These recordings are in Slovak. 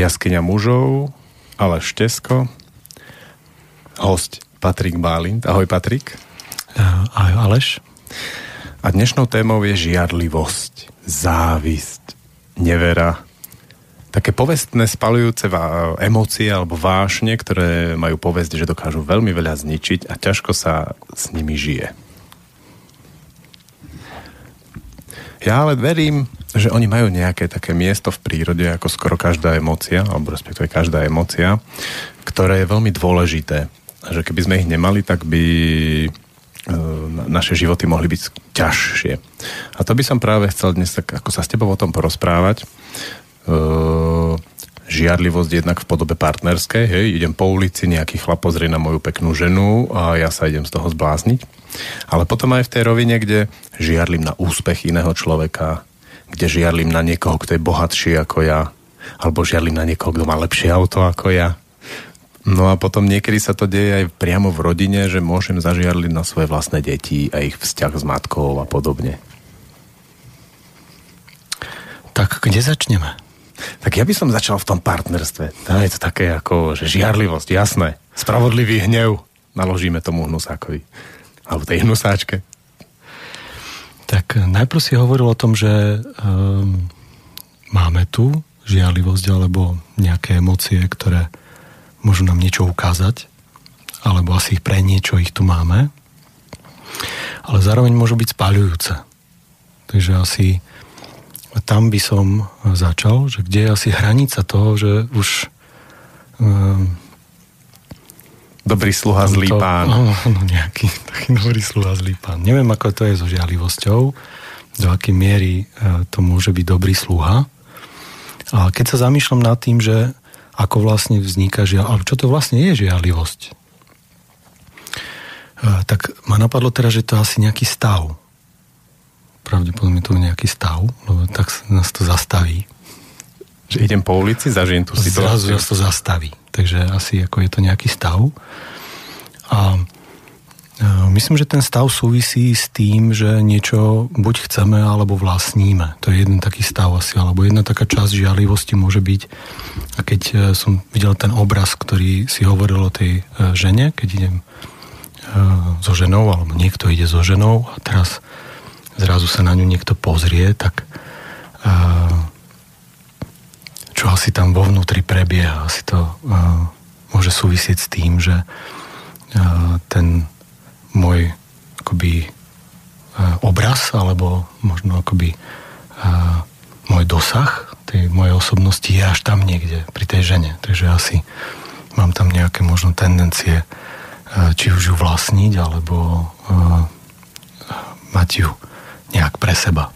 Jaskyňa mužov, Aleš Tesko, host Patrik Bálint. Ahoj Patrik. Ahoj Aleš. A dnešnou témou je žiarlivosť, závisť, nevera, také povestné spalujúce emócie alebo vášne, ktoré majú povesť, že dokážu veľmi veľa zničiť a ťažko sa s nimi žije. Ja ale verím, že oni majú nejaké také miesto v prírode, ako skoro každá emócia, alebo respektíve každá emócia, ktoré je veľmi dôležité. Že keby sme ich nemali, tak by e, naše životy mohli byť ťažšie. A to by som práve chcel dnes tak, ako sa s tebou o tom porozprávať. E, žiarlivosť jednak v podobe partnerskej, hej, idem po ulici, nejaký chlap pozrie na moju peknú ženu a ja sa idem z toho zblázniť. Ale potom aj v tej rovine, kde žiarlim na úspech iného človeka, kde žiarlim na niekoho, kto je bohatší ako ja, alebo žiarlim na niekoho, kto má lepšie auto ako ja. No a potom niekedy sa to deje aj priamo v rodine, že môžem zažiarliť na svoje vlastné deti a ich vzťah s matkou a podobne. Tak kde začneme? Tak ja by som začal v tom partnerstve. Tam je to také ako, že žiarlivosť, jasné. Spravodlivý hnev. Naložíme tomu hnusákovi. Alebo tej hnusáčke. Tak najprv si hovoril o tom, že um, máme tu žiarlivosť alebo nejaké emócie, ktoré môžu nám niečo ukázať, alebo asi pre niečo ich tu máme, ale zároveň môžu byť spáľujúce. Takže asi tam by som začal, že kde je asi hranica toho, že už um, Dobrý sluha, zlý to, pán. Áno, no, nejaký taký dobrý sluha, zlý pán. Neviem, ako to je so žiarlivosťou, do akej miery e, to môže byť dobrý sluha. A keď sa zamýšľam nad tým, že ako vlastne vzniká žiaľ, alebo čo to vlastne je žiarlivosť, e, tak ma napadlo teraz, že to je asi nejaký stav. Pravdepodobne to je nejaký stav, lebo tak nás to zastaví. Že idem po ulici, zažijem tú situáciu. Zrazu nás to zastaví. Takže asi ako je to nejaký stav. A myslím, že ten stav súvisí s tým, že niečo buď chceme, alebo vlastníme. To je jeden taký stav asi, alebo jedna taká časť žialivosti môže byť. A keď e, som videl ten obraz, ktorý si hovoril o tej e, žene, keď idem e, so ženou, alebo niekto ide so ženou a teraz zrazu sa na ňu niekto pozrie, tak čo asi tam vo vnútri prebieha. Asi to uh, môže súvisieť s tým, že uh, ten môj akoby uh, obraz alebo možno akoby uh, môj dosah tej mojej osobnosti je až tam niekde pri tej žene. Takže asi mám tam nejaké možno tendencie uh, či už ju vlastniť alebo uh, mať ju nejak pre seba.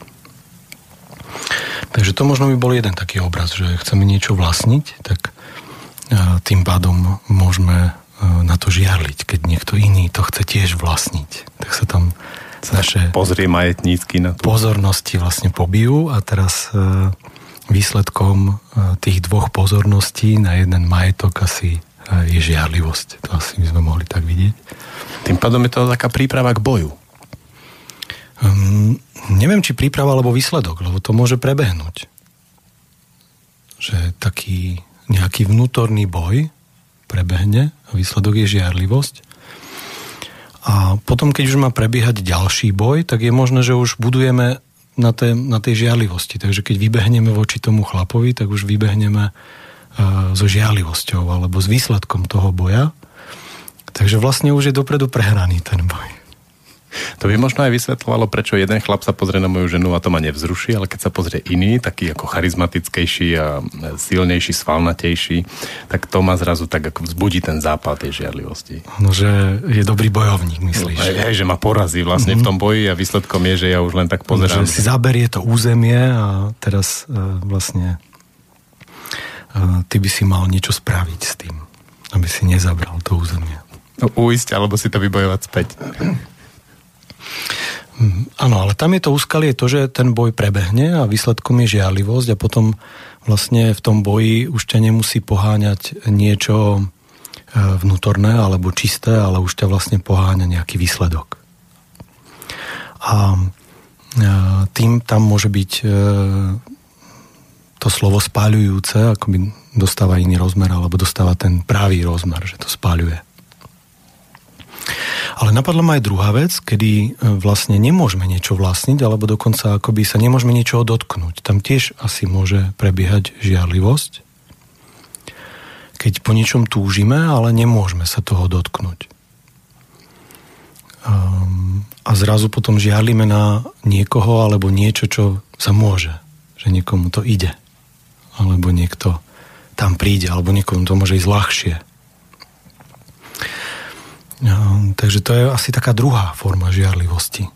Takže to možno by bol jeden taký obraz, že chceme niečo vlastniť, tak e, tým pádom môžeme e, na to žiarliť, keď niekto iný to chce tiež vlastniť. Tak sa tam naše pozrie majetnícky na to. pozornosti vlastne pobijú a teraz e, výsledkom tých dvoch pozorností na jeden majetok asi je žiarlivosť. To asi by sme mohli tak vidieť. Tým pádom je to taká príprava k boju. Um, neviem, či príprava alebo výsledok, lebo to môže prebehnúť. Že taký nejaký vnútorný boj prebehne a výsledok je žiarlivosť. A potom, keď už má prebiehať ďalší boj, tak je možné, že už budujeme na, tej, na tej žiarlivosti. Takže keď vybehneme voči tomu chlapovi, tak už vybehneme uh, so žiarlivosťou alebo s výsledkom toho boja. Takže vlastne už je dopredu prehraný ten boj. To by možno aj vysvetľovalo, prečo jeden chlap sa pozrie na moju ženu a to ma nevzruší, ale keď sa pozrie iný, taký ako charizmatickejší a silnejší, svalnatejší, tak to ma zrazu tak ako vzbudí ten zápal tej žiarlivosti. No, že je dobrý bojovník, myslíš? No, aj, že ma porazí vlastne mm-hmm. v tom boji a výsledkom je, že ja už len tak pozerám. Že si zaberie to územie a teraz uh, vlastne uh, ty by si mal niečo spraviť s tým, aby si nezabral to územie. No, uísť, alebo si to vybojovať späť. Áno, ale tam je to úskalie to, že ten boj prebehne a výsledkom je žiarlivosť a potom vlastne v tom boji už ťa nemusí poháňať niečo e, vnútorné alebo čisté, ale už ťa vlastne poháňa nejaký výsledok. A e, tým tam môže byť e, to slovo spáľujúce akoby dostáva iný rozmer alebo dostáva ten pravý rozmer, že to spáľuje. Ale napadla ma aj druhá vec, kedy e, vlastne nemôžeme niečo vlastniť, alebo dokonca akoby sa nemôžeme niečoho dotknúť. Tam tiež asi môže prebiehať žiarlivosť, keď po niečom túžime, ale nemôžeme sa toho dotknúť. Um, a zrazu potom žiarlime na niekoho alebo niečo, čo sa môže. Že niekomu to ide. Alebo niekto tam príde, alebo niekomu to môže ísť ľahšie. Um, takže to je asi taká druhá forma žiarlivosti.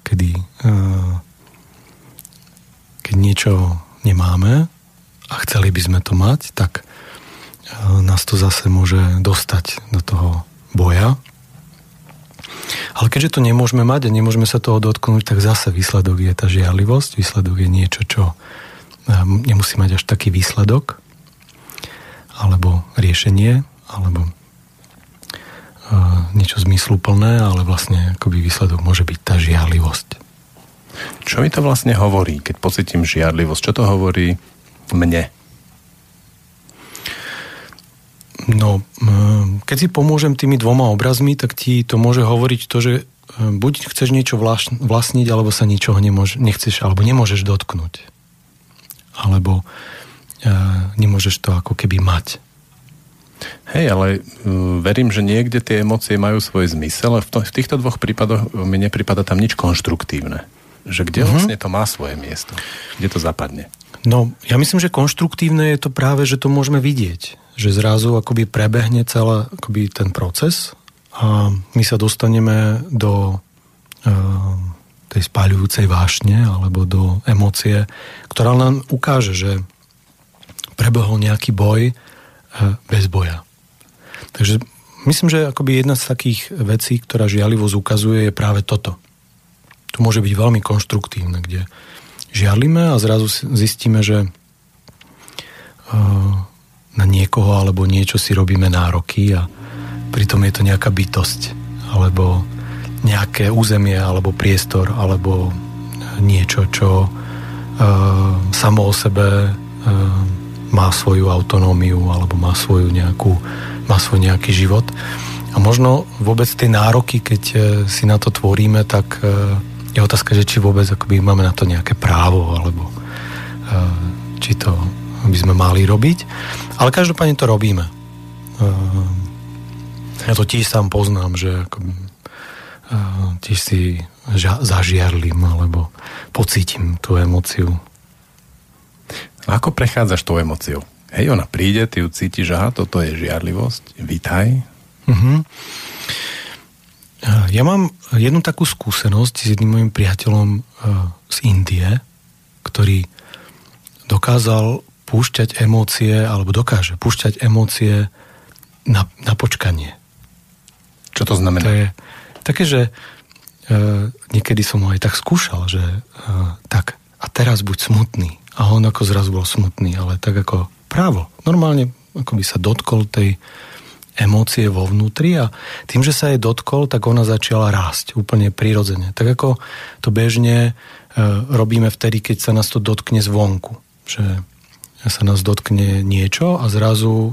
Kedy uh, keď niečo nemáme a chceli by sme to mať, tak uh, nás to zase môže dostať do toho boja ale keďže to nemôžeme mať a nemôžeme sa toho dotknúť, tak zase výsledok je tá žiarlivosť. Výsledok je niečo, čo ehm, nemusí mať až taký výsledok, alebo riešenie, alebo niečo zmysluplné, ale vlastne akoby výsledok môže byť tá žiarlivosť. Čo mi to vlastne hovorí, keď pocitím žiarlivosť? Čo to hovorí mne? No, keď si pomôžem tými dvoma obrazmi, tak ti to môže hovoriť to, že buď chceš niečo vlastniť, alebo sa ničoho nemôže, nechceš, alebo nemôžeš dotknúť. Alebo e, nemôžeš to ako keby mať. Hej, ale verím, že niekde tie emócie majú svoj zmysel, ale v, to, v týchto dvoch prípadoch mi nepripada tam nič konštruktívne. Že kde mm-hmm. vlastne to má svoje miesto? Kde to zapadne? No, ja myslím, že konštruktívne je to práve, že to môžeme vidieť že zrazu akoby prebehne celý akoby ten proces a my sa dostaneme do uh, tej spáľujúcej vášne alebo do emócie, ktorá nám ukáže, že prebehol nejaký boj bez boja. Takže myslím, že akoby jedna z takých vecí, ktorá žialivosť ukazuje, je práve toto. To môže byť veľmi konštruktívne, kde žiarlime a zrazu zistíme, že uh, na niekoho alebo niečo si robíme nároky a pritom je to nejaká bytosť alebo nejaké územie alebo priestor alebo niečo, čo uh, samo o sebe uh, má svoju autonómiu alebo má svoju nejakú, má svoj nejaký život. A možno vôbec tie nároky, keď uh, si na to tvoríme, tak uh, je otázka, že či vôbec akoby máme na to nejaké právo alebo uh, či to by sme mali robiť. Ale každopádne to robíme. Ja to tiež sám poznám, že ako, ehm, tiež si ža- alebo pocítim tú emociu. Ako prechádzaš tú emociu? Hej, ona príde, ty ju cítiš, aha, toto je žiarlivosť, vítaj. Uh-huh. Ja mám jednu takú skúsenosť s jedným mojim priateľom z Indie, ktorý dokázal púšťať emócie, alebo dokáže púšťať emócie na, na počkanie. Čo to znamená? To je také, že e, niekedy som ho aj tak skúšal, že e, tak a teraz buď smutný. A on ako zrazu bol smutný, ale tak ako právo. Normálne ako by sa dotkol tej emócie vo vnútri a tým, že sa jej dotkol, tak ona začala rásť úplne prirodzene. Tak ako to bežne e, robíme vtedy, keď sa nás to dotkne zvonku. Že sa nás dotkne niečo a zrazu e,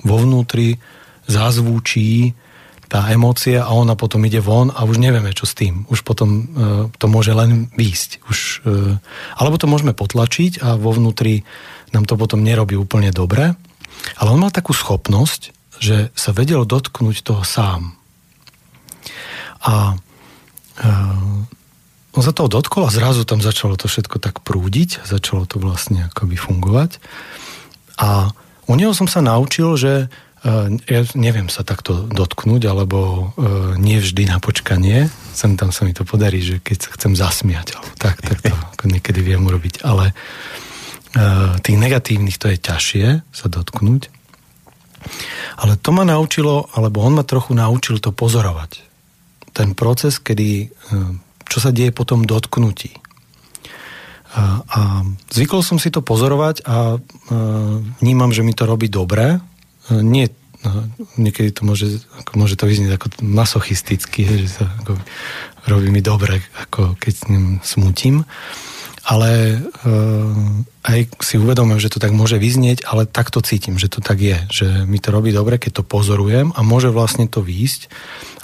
vo vnútri zazvučí tá emócia a ona potom ide von a už nevieme, čo s tým. Už potom e, to môže len výjsť. Už, e, alebo to môžeme potlačiť a vo vnútri nám to potom nerobí úplne dobre. Ale on mal takú schopnosť, že sa vedel dotknúť toho sám. A e, on sa toho dotkol a zrazu tam začalo to všetko tak prúdiť, začalo to vlastne akoby fungovať. A u neho som sa naučil, že ja neviem sa takto dotknúť, alebo uh, nie vždy na počkanie. Sem tam sa mi to podarí, že keď sa chcem zasmiať, alebo tak, tak to ako niekedy viem urobiť. Ale uh, tých negatívnych to je ťažšie sa dotknúť. Ale to ma naučilo, alebo on ma trochu naučil to pozorovať. Ten proces, kedy čo sa deje po tom dotknutí. A, a zvykol som si to pozorovať a, a vnímam, že mi to robí dobre. Nie, niekedy to môže, ako môže to vyznieť ako masochisticky, že sa ako, robí mi dobre, ako keď s ním smutím. ale uh, aj si uvedomujem, že to tak môže vyznieť, ale tak to cítim, že to tak je, že mi to robí dobre, keď to pozorujem a môže vlastne to výjsť.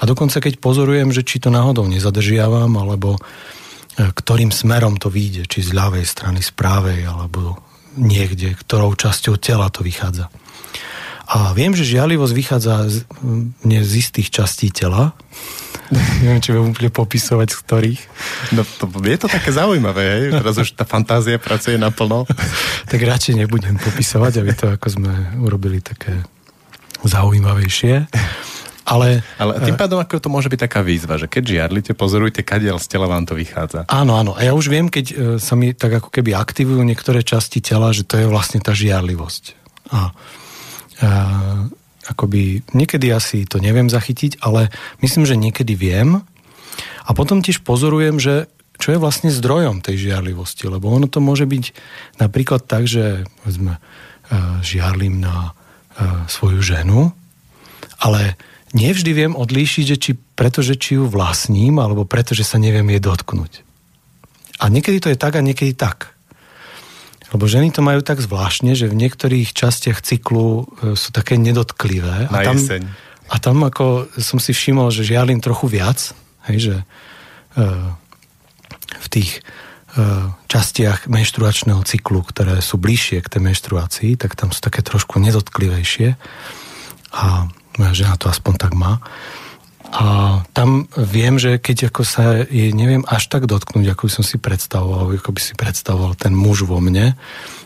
A dokonca keď pozorujem, že či to náhodou nezadržiavam, alebo uh, ktorým smerom to vyjde, či z ľavej strany, z pravej, alebo niekde, ktorou časťou tela to vychádza. A viem, že žialivosť vychádza z, z istých častí tela, Neviem, či budem úplne popisovať, z ktorých. No to, je to také zaujímavé, hej? Teraz už tá fantázia pracuje naplno. tak radšej nebudem popisovať, aby to ako sme urobili také zaujímavejšie. Ale, Ale tým eh, pádom ako to môže byť taká výzva, že keď žiarlite, pozorujte, kadiaľ z tela vám to vychádza. Áno, áno. A ja už viem, keď eh, sa mi tak ako keby aktivujú niektoré časti tela, že to je vlastne tá žiarlivosť. A, akoby niekedy asi to neviem zachytiť, ale myslím, že niekedy viem. A potom tiež pozorujem, že čo je vlastne zdrojom tej žiarlivosti, lebo ono to môže byť napríklad tak, že povedzme, e, žiarlim na e, svoju ženu, ale nevždy viem odlíšiť, že či pretože či ju vlastním, alebo pretože sa neviem jej dotknúť. A niekedy to je tak a niekedy tak. Lebo ženy to majú tak zvláštne, že v niektorých častiach cyklu e, sú také nedotklivé. A tam, jeseň. a tam ako som si všimol, že žiarlim trochu viac, hej, že uh, v tých uh, častiach menštruačného cyklu, ktoré sú bližšie k tej menštruácii, tak tam sú také trošku nedotklivejšie. A moja žena to aspoň tak má. A tam viem, že keď ako sa jej neviem až tak dotknúť, ako by som si predstavoval, ako by si predstavoval ten muž vo mne,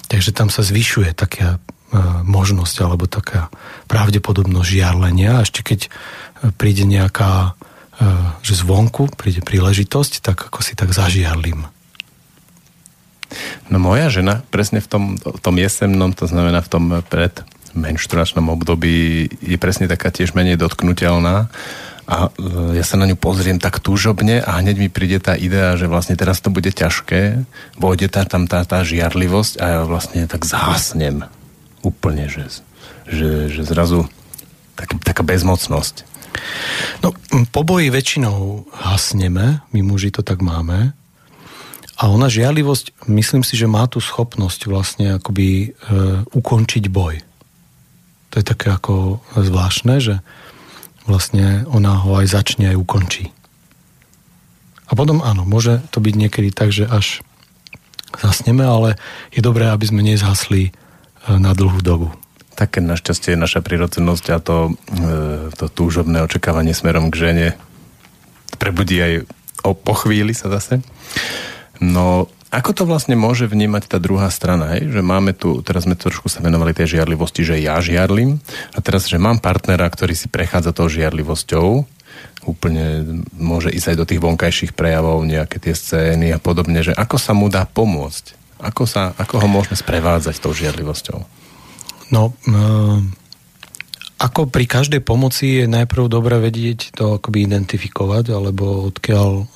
takže tam sa zvyšuje taká e, možnosť alebo taká pravdepodobnosť žiarlenia. A ešte keď e, príde nejaká, e, že zvonku príde príležitosť, tak ako si tak zažiarlim. No moja žena presne v tom, v tom jesemnom, to znamená v tom pred menštruačnom období je presne taká tiež menej dotknutelná a e, ja sa na ňu pozriem tak túžobne a hneď mi príde tá idea, že vlastne teraz to bude ťažké, vôjde tá, tam tá, tá žiarlivosť a ja vlastne tak zhasnem úplne, že, že, že zrazu tak, taká bezmocnosť. No, po boji väčšinou hasneme, my muži to tak máme, a ona žiarlivosť, myslím si, že má tú schopnosť vlastne akoby e, ukončiť boj. To je také ako zvláštne, že vlastne ona ho aj začne, aj ukončí. A potom áno, môže to byť niekedy tak, že až zasneme, ale je dobré, aby sme nezhasli e, na dlhú dobu. Také našťastie je naša prirodzenosť a to, e, to túžobné očakávanie smerom k žene prebudí aj o, po chvíli sa zase. No ako to vlastne môže vnímať tá druhá strana? Hej? Že máme tu, teraz sme trošku sa venovali tej žiarlivosti, že ja žiarlim a teraz, že mám partnera, ktorý si prechádza tou žiarlivosťou, úplne môže ísť aj do tých vonkajších prejavov, nejaké tie scény a podobne, že ako sa mu dá pomôcť? Ako, sa, ako ho môžeme sprevádzať tou žiarlivosťou? No, e, ako pri každej pomoci je najprv dobré vedieť to akoby identifikovať, alebo odkiaľ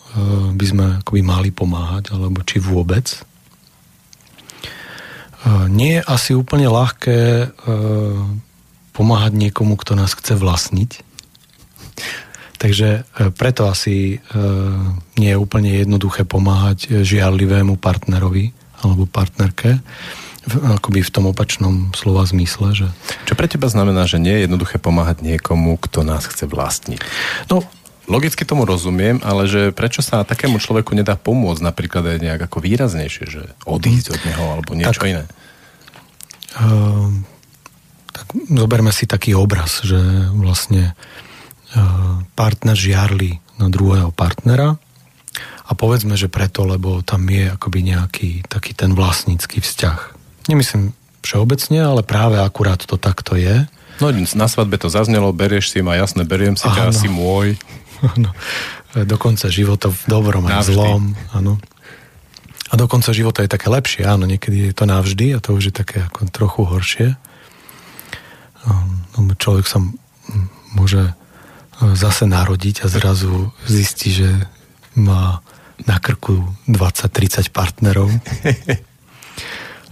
by sme akoby mali pomáhať, alebo či vôbec. Eh, nie je asi úplne ľahké eh, pomáhať niekomu, kto nás chce vlastniť. Takže preto asi nie je úplne jednoduché pomáhať žiarlivému partnerovi alebo partnerke akoby v tom opačnom slova zmysle. Že... Čo pre teba znamená, že nie je jednoduché pomáhať niekomu, kto nás chce vlastniť? No, Logicky tomu rozumiem, ale že prečo sa takému človeku nedá pomôcť napríklad aj nejak ako výraznejšie, že odísť od neho alebo niečo tak, iné? Uh, tak zoberme si taký obraz, že vlastne uh, partner žiarli na druhého partnera a povedzme, že preto, lebo tam je akoby nejaký taký ten vlastnícky vzťah. Nemyslím všeobecne, ale práve akurát to takto je. No na svadbe to zaznelo, berieš si ma, jasne, beriem si ťa, asi môj. Ano. Do konca života v dobrom a zlom. Ano. A do konca života je také lepšie, áno, niekedy je to navždy a to už je také ako trochu horšie. No, človek sa môže e, zase narodiť a zrazu zistí, že má na krku 20-30 partnerov.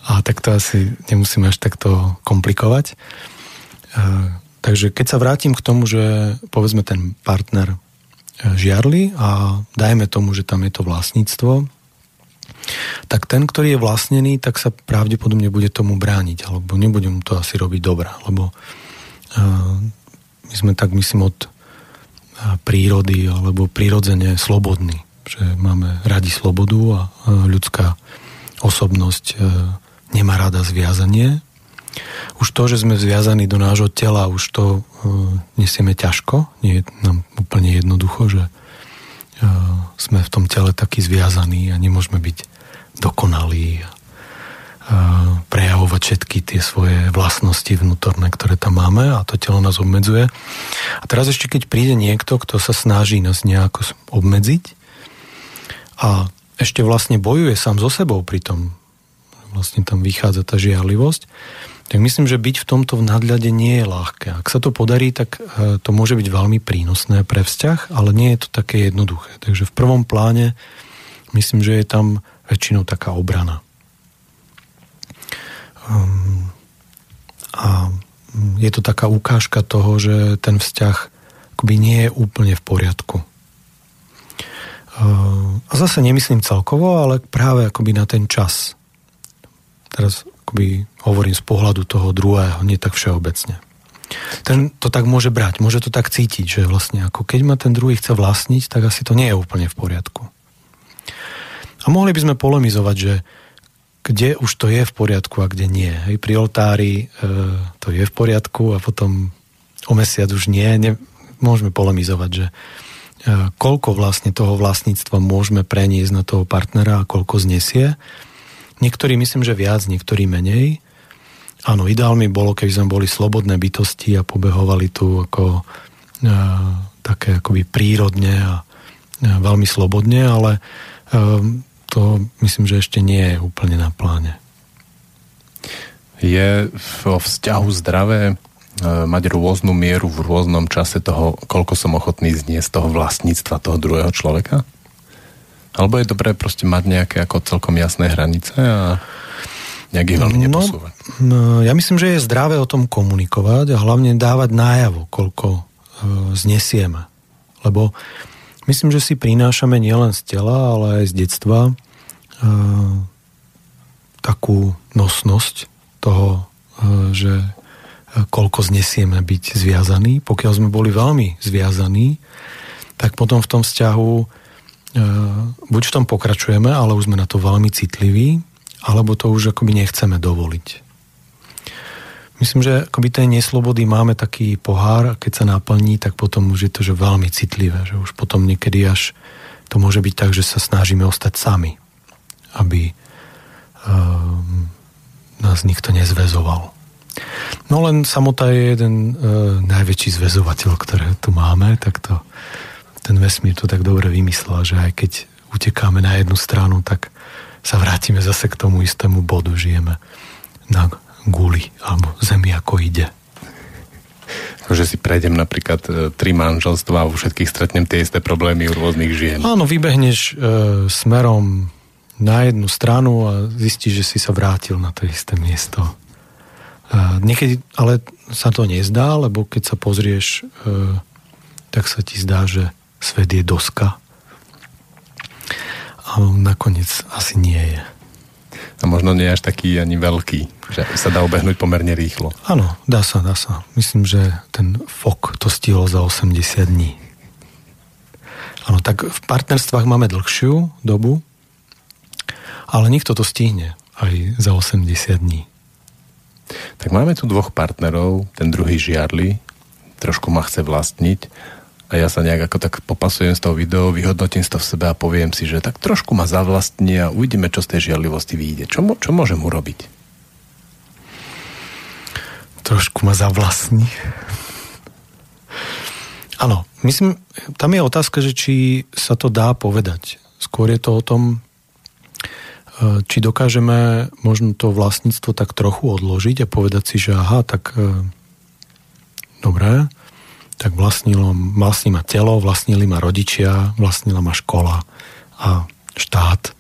A tak to asi nemusíme až takto komplikovať. E, takže keď sa vrátim k tomu, že povedzme ten partner žiarli a dajme tomu, že tam je to vlastníctvo, tak ten, ktorý je vlastnený, tak sa pravdepodobne bude tomu brániť, alebo nebude mu to asi robiť dobrá, lebo uh, my sme tak, myslím, od uh, prírody alebo prirodzene slobodní, že máme radi slobodu a uh, ľudská osobnosť nemá rada zviazanie. Už to, že sme zviazaní do nášho tela, už to uh, nesieme ťažko, nie je nám úplne jednoducho, že sme v tom tele taký zviazaní a nemôžeme byť dokonalí a prejavovať všetky tie svoje vlastnosti vnútorné, ktoré tam máme a to telo nás obmedzuje. A teraz ešte keď príde niekto, kto sa snaží nás nejako obmedziť a ešte vlastne bojuje sám so sebou pri tom, vlastne tam vychádza tá žiarlivosť, tak myslím, že byť v tomto v nadľade nie je ľahké. Ak sa to podarí, tak e, to môže byť veľmi prínosné pre vzťah, ale nie je to také jednoduché. Takže v prvom pláne myslím, že je tam väčšinou taká obrana. Um, a je to taká ukážka toho, že ten vzťah akoby nie je úplne v poriadku. Uh, a zase nemyslím celkovo, ale práve akoby na ten čas. Teraz akoby hovorím z pohľadu toho druhého, nie tak všeobecne. Ten to tak môže brať, môže to tak cítiť, že vlastne ako keď ma ten druhý chce vlastniť, tak asi to nie je úplne v poriadku. A mohli by sme polemizovať, že kde už to je v poriadku a kde nie. Hej, pri oltári e, to je v poriadku a potom o mesiac už nie. ne môžeme polemizovať, že e, koľko vlastne toho vlastníctva môžeme preniesť na toho partnera a koľko znesie. Niektorí myslím, že viac, niektorí menej. Áno, ideálmi bolo, keby sme boli slobodné bytosti a pobehovali tu ako e, také akoby prírodne a e, veľmi slobodne, ale e, to myslím, že ešte nie je úplne na pláne. Je vo vzťahu zdravé e, mať rôznu mieru v rôznom čase toho, koľko som ochotný zniesť toho vlastníctva toho druhého človeka? Alebo je dobré proste mať nejaké ako celkom jasné hranice a nejak ich veľmi no, neposúvať? No, ja myslím, že je zdravé o tom komunikovať a hlavne dávať nájavo, koľko e, znesieme. Lebo myslím, že si prinášame nielen z tela, ale aj z detstva e, takú nosnosť toho, e, že koľko znesieme byť zviazaní. Pokiaľ sme boli veľmi zviazaní, tak potom v tom vzťahu buď v tom pokračujeme, ale už sme na to veľmi citliví, alebo to už akoby nechceme dovoliť. Myslím, že akoby tej neslobody máme taký pohár a keď sa naplní, tak potom už je to že veľmi citlivé, že už potom niekedy až to môže byť tak, že sa snažíme ostať sami, aby um, nás nikto nezvezoval. No len samota je jeden uh, najväčší zväzovateľ, ktoré tu máme, tak to ten vesmír to tak dobre vymyslel, že aj keď utekáme na jednu stranu, tak sa vrátime zase k tomu istému bodu, žijeme na guli alebo zemi ako ide. Že si prejdem napríklad e, tri manželstva a vo všetkých stretnem tie isté problémy u rôznych žien. Áno, vybehneš e, smerom na jednu stranu a zistíš, že si sa vrátil na to isté miesto. E, niekedy ale sa to nezdá, lebo keď sa pozrieš, e, tak sa ti zdá, že svet je doska. A nakoniec asi nie je. A možno nie až taký ani veľký, že sa dá obehnúť pomerne rýchlo. Áno, dá sa, dá sa. Myslím, že ten fok to stihlo za 80 dní. Áno, tak v partnerstvách máme dlhšiu dobu, ale nikto to stihne aj za 80 dní. Tak máme tu dvoch partnerov, ten druhý žiarli, trošku ma chce vlastniť a ja sa nejak ako tak popasujem z toho videa, vyhodnotím toho v sebe a poviem si, že tak trošku ma zavlastní a uvidíme, čo z tej žiarlivosti vyjde. Čo, čo môžem urobiť? Trošku ma zavlastní. Áno, myslím, tam je otázka, že či sa to dá povedať. Skôr je to o tom, e, či dokážeme možno to vlastníctvo tak trochu odložiť a povedať si, že aha, tak e, dobré, tak vlastnilo, vlastní ma telo, vlastnili ma rodičia, vlastnila ma škola a štát.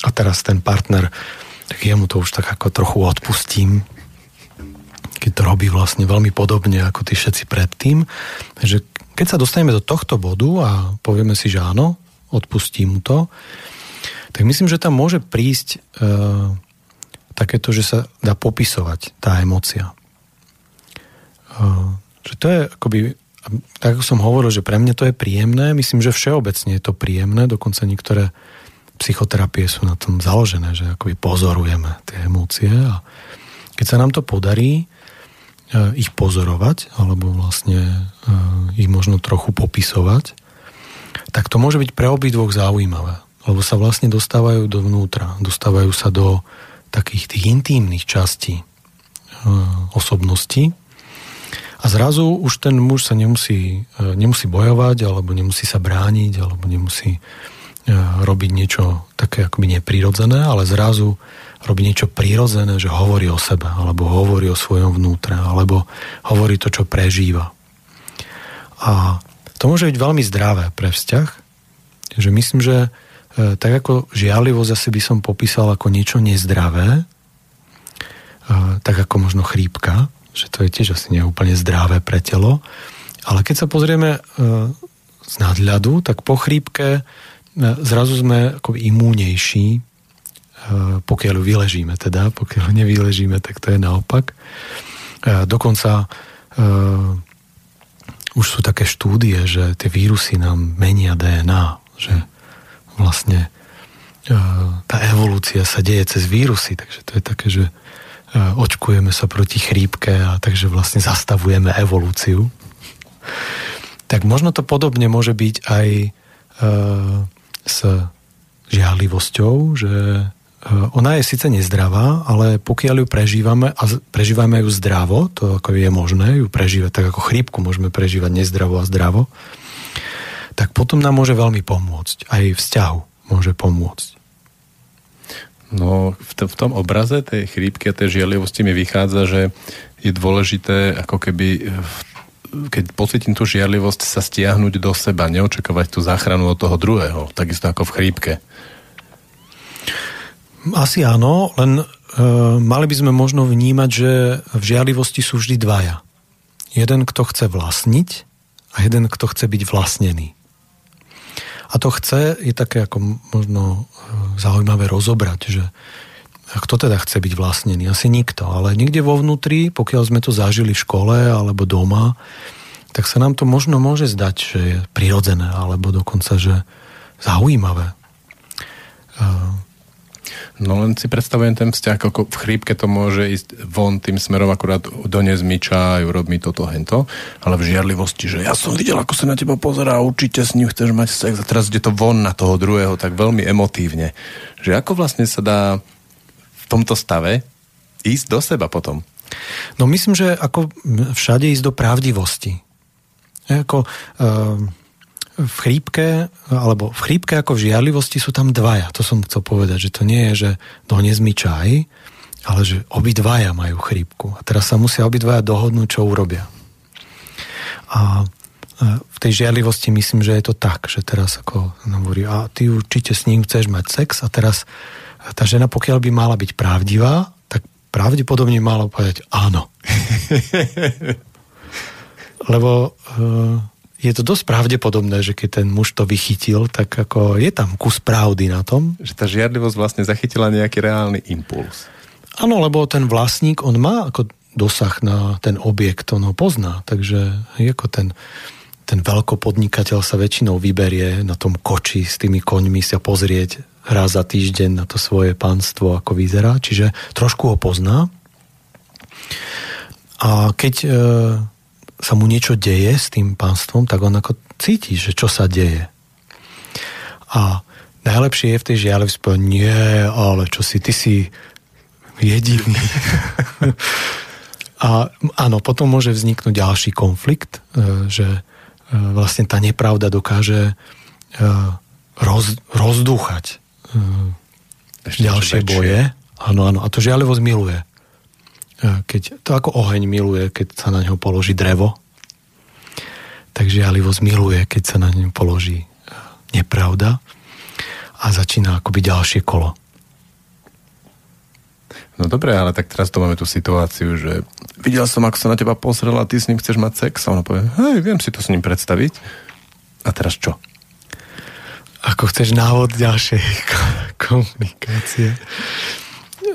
A teraz ten partner, tak jemu to už tak ako trochu odpustím, keď to robí vlastne veľmi podobne ako tí všetci predtým. Takže keď sa dostaneme do tohto bodu a povieme si, že áno, odpustím mu to, tak myslím, že tam môže prísť uh, takéto, že sa dá popisovať tá emocia. Uh, že to je akoby, tak ako som hovoril, že pre mňa to je príjemné, myslím, že všeobecne je to príjemné, dokonca niektoré psychoterapie sú na tom založené, že akoby pozorujeme tie emócie a keď sa nám to podarí, Eh, ich pozorovať, alebo vlastne eh, ich možno trochu popisovať, tak to môže byť pre obidvoch zaujímavé. Lebo sa vlastne dostávajú dovnútra, dostávajú sa do takých tých intímnych častí eh, osobnosti a zrazu už ten muž sa nemusí, nemusí bojovať, alebo nemusí sa brániť, alebo nemusí robiť niečo také akoby neprirodzené, ale zrazu robí niečo prírodzené, že hovorí o sebe, alebo hovorí o svojom vnútre, alebo hovorí to, čo prežíva. A to môže byť veľmi zdravé pre vzťah, že myslím, že e, tak ako žiarlivosť zase by som popísal ako niečo nezdravé, e, tak ako možno chrípka, že to je tiež asi neúplne zdravé pre telo, ale keď sa pozrieme e, z nadľadu, tak po chrípke zrazu sme ako imúnejší Eh, pokiaľ ju vyležíme teda, pokiaľ nevyležíme, tak to je naopak. Dokonca už sú také štúdie, že tie vírusy nám menia DNA, že vlastne tá evolúcia sa deje cez vírusy, takže to je také, že očkujeme sa proti chrípke a takže vlastne zastavujeme evolúciu. Tak možno to podobne môže byť aj uh, s žiarlivosťou, že Eh, ona je síce nezdravá, ale pokiaľ ju prežívame a prežívame ju zdravo, to ako je možné ju prežívať, tak ako chrípku môžeme prežívať nezdravo a zdravo, tak potom nám môže veľmi pomôcť. Aj vzťahu môže pomôcť. No, v, t- v tom obraze tej chrípky a tej žiarlivosti mi vychádza, že je dôležité ako keby keď pocitím tú žiarlivosť sa stiahnuť do seba, neočakovať tú záchranu od toho druhého, takisto ako v chrípke. Asi áno, len e, mali by sme možno vnímať, že v žiarlivosti sú vždy dvaja. Jeden, kto chce vlastniť a jeden, kto chce byť vlastnený. A to chce je také ako možno e, zaujímavé rozobrať, že kto teda chce byť vlastnený? Asi nikto, ale niekde vo vnútri, pokiaľ sme to zažili v škole alebo doma, tak sa nám to možno môže zdať, že je prirodzené, alebo dokonca, že zaujímavé. No len si predstavujem ten vzťah, ako v chrípke to môže ísť von tým smerom, akurát dones mi čaj, urob mi toto, hento, ale v žiarlivosti, že ja som videl, ako sa na teba pozerá, určite s ním chceš mať sex a teraz ide to von na toho druhého tak veľmi emotívne. Že ako vlastne sa dá v tomto stave ísť do seba potom? No myslím, že ako všade ísť do pravdivosti. Ako, uh v chrípke, alebo v chrípke ako v žiarlivosti sú tam dvaja. To som chcel povedať, že to nie je, že dones mi čaj, ale že obidvaja majú chrípku. A teraz sa musia obidvaja dohodnúť, čo urobia. A v tej žiarlivosti myslím, že je to tak, že teraz ako hovorí, a ty určite s ním chceš mať sex a teraz tá žena, pokiaľ by mala byť pravdivá, tak pravdepodobne mala povedať áno. Lebo uh, je to dosť pravdepodobné, že keď ten muž to vychytil, tak ako je tam kus pravdy na tom. Že tá žiadlivosť vlastne zachytila nejaký reálny impuls. Áno, lebo ten vlastník, on má ako dosah na ten objekt, on ho pozná, takže ako ten, ten veľkopodnikateľ sa väčšinou vyberie na tom koči s tými koňmi sa pozrieť raz za týždeň na to svoje pánstvo, ako vyzerá, čiže trošku ho pozná. A keď e, sa mu niečo deje s tým pánstvom, tak on ako cíti, že čo sa deje. A najlepšie je v tej spoň, nie, ale čo si, ty si jediný. a áno, potom môže vzniknúť ďalší konflikt, e, že e, vlastne tá nepravda dokáže e, roz, rozdúchať Ešte ďalšie boje. Áno, áno. A to žialivosť miluje keď, to ako oheň miluje, keď sa na ňo položí drevo, tak žialivosť miluje, keď sa na ňo položí e, nepravda a začína akoby ďalšie kolo. No dobre, ale tak teraz to máme tú situáciu, že videl som, ako sa na teba pozrel a ty s ním chceš mať sex a ona povie, hej, viem si to s ním predstaviť. A teraz čo? Ako chceš návod ďalšej komunikácie.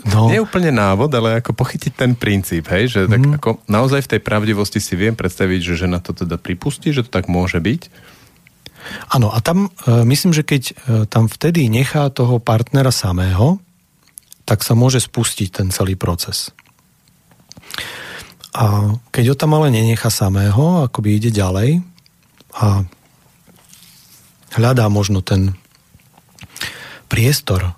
No. Nie úplne návod, ale ako pochytiť ten princíp, hej, že mm. tak mhm. ako naozaj v tej pravdivosti si viem predstaviť, že žena to teda pripustí, že to tak môže byť. Áno, a tam e, myslím, že keď e, tam vtedy nechá toho partnera samého, tak sa môže spustiť ten celý proces. A keď ho tam ale nenechá samého, akoby ide ďalej a hľadá možno ten priestor,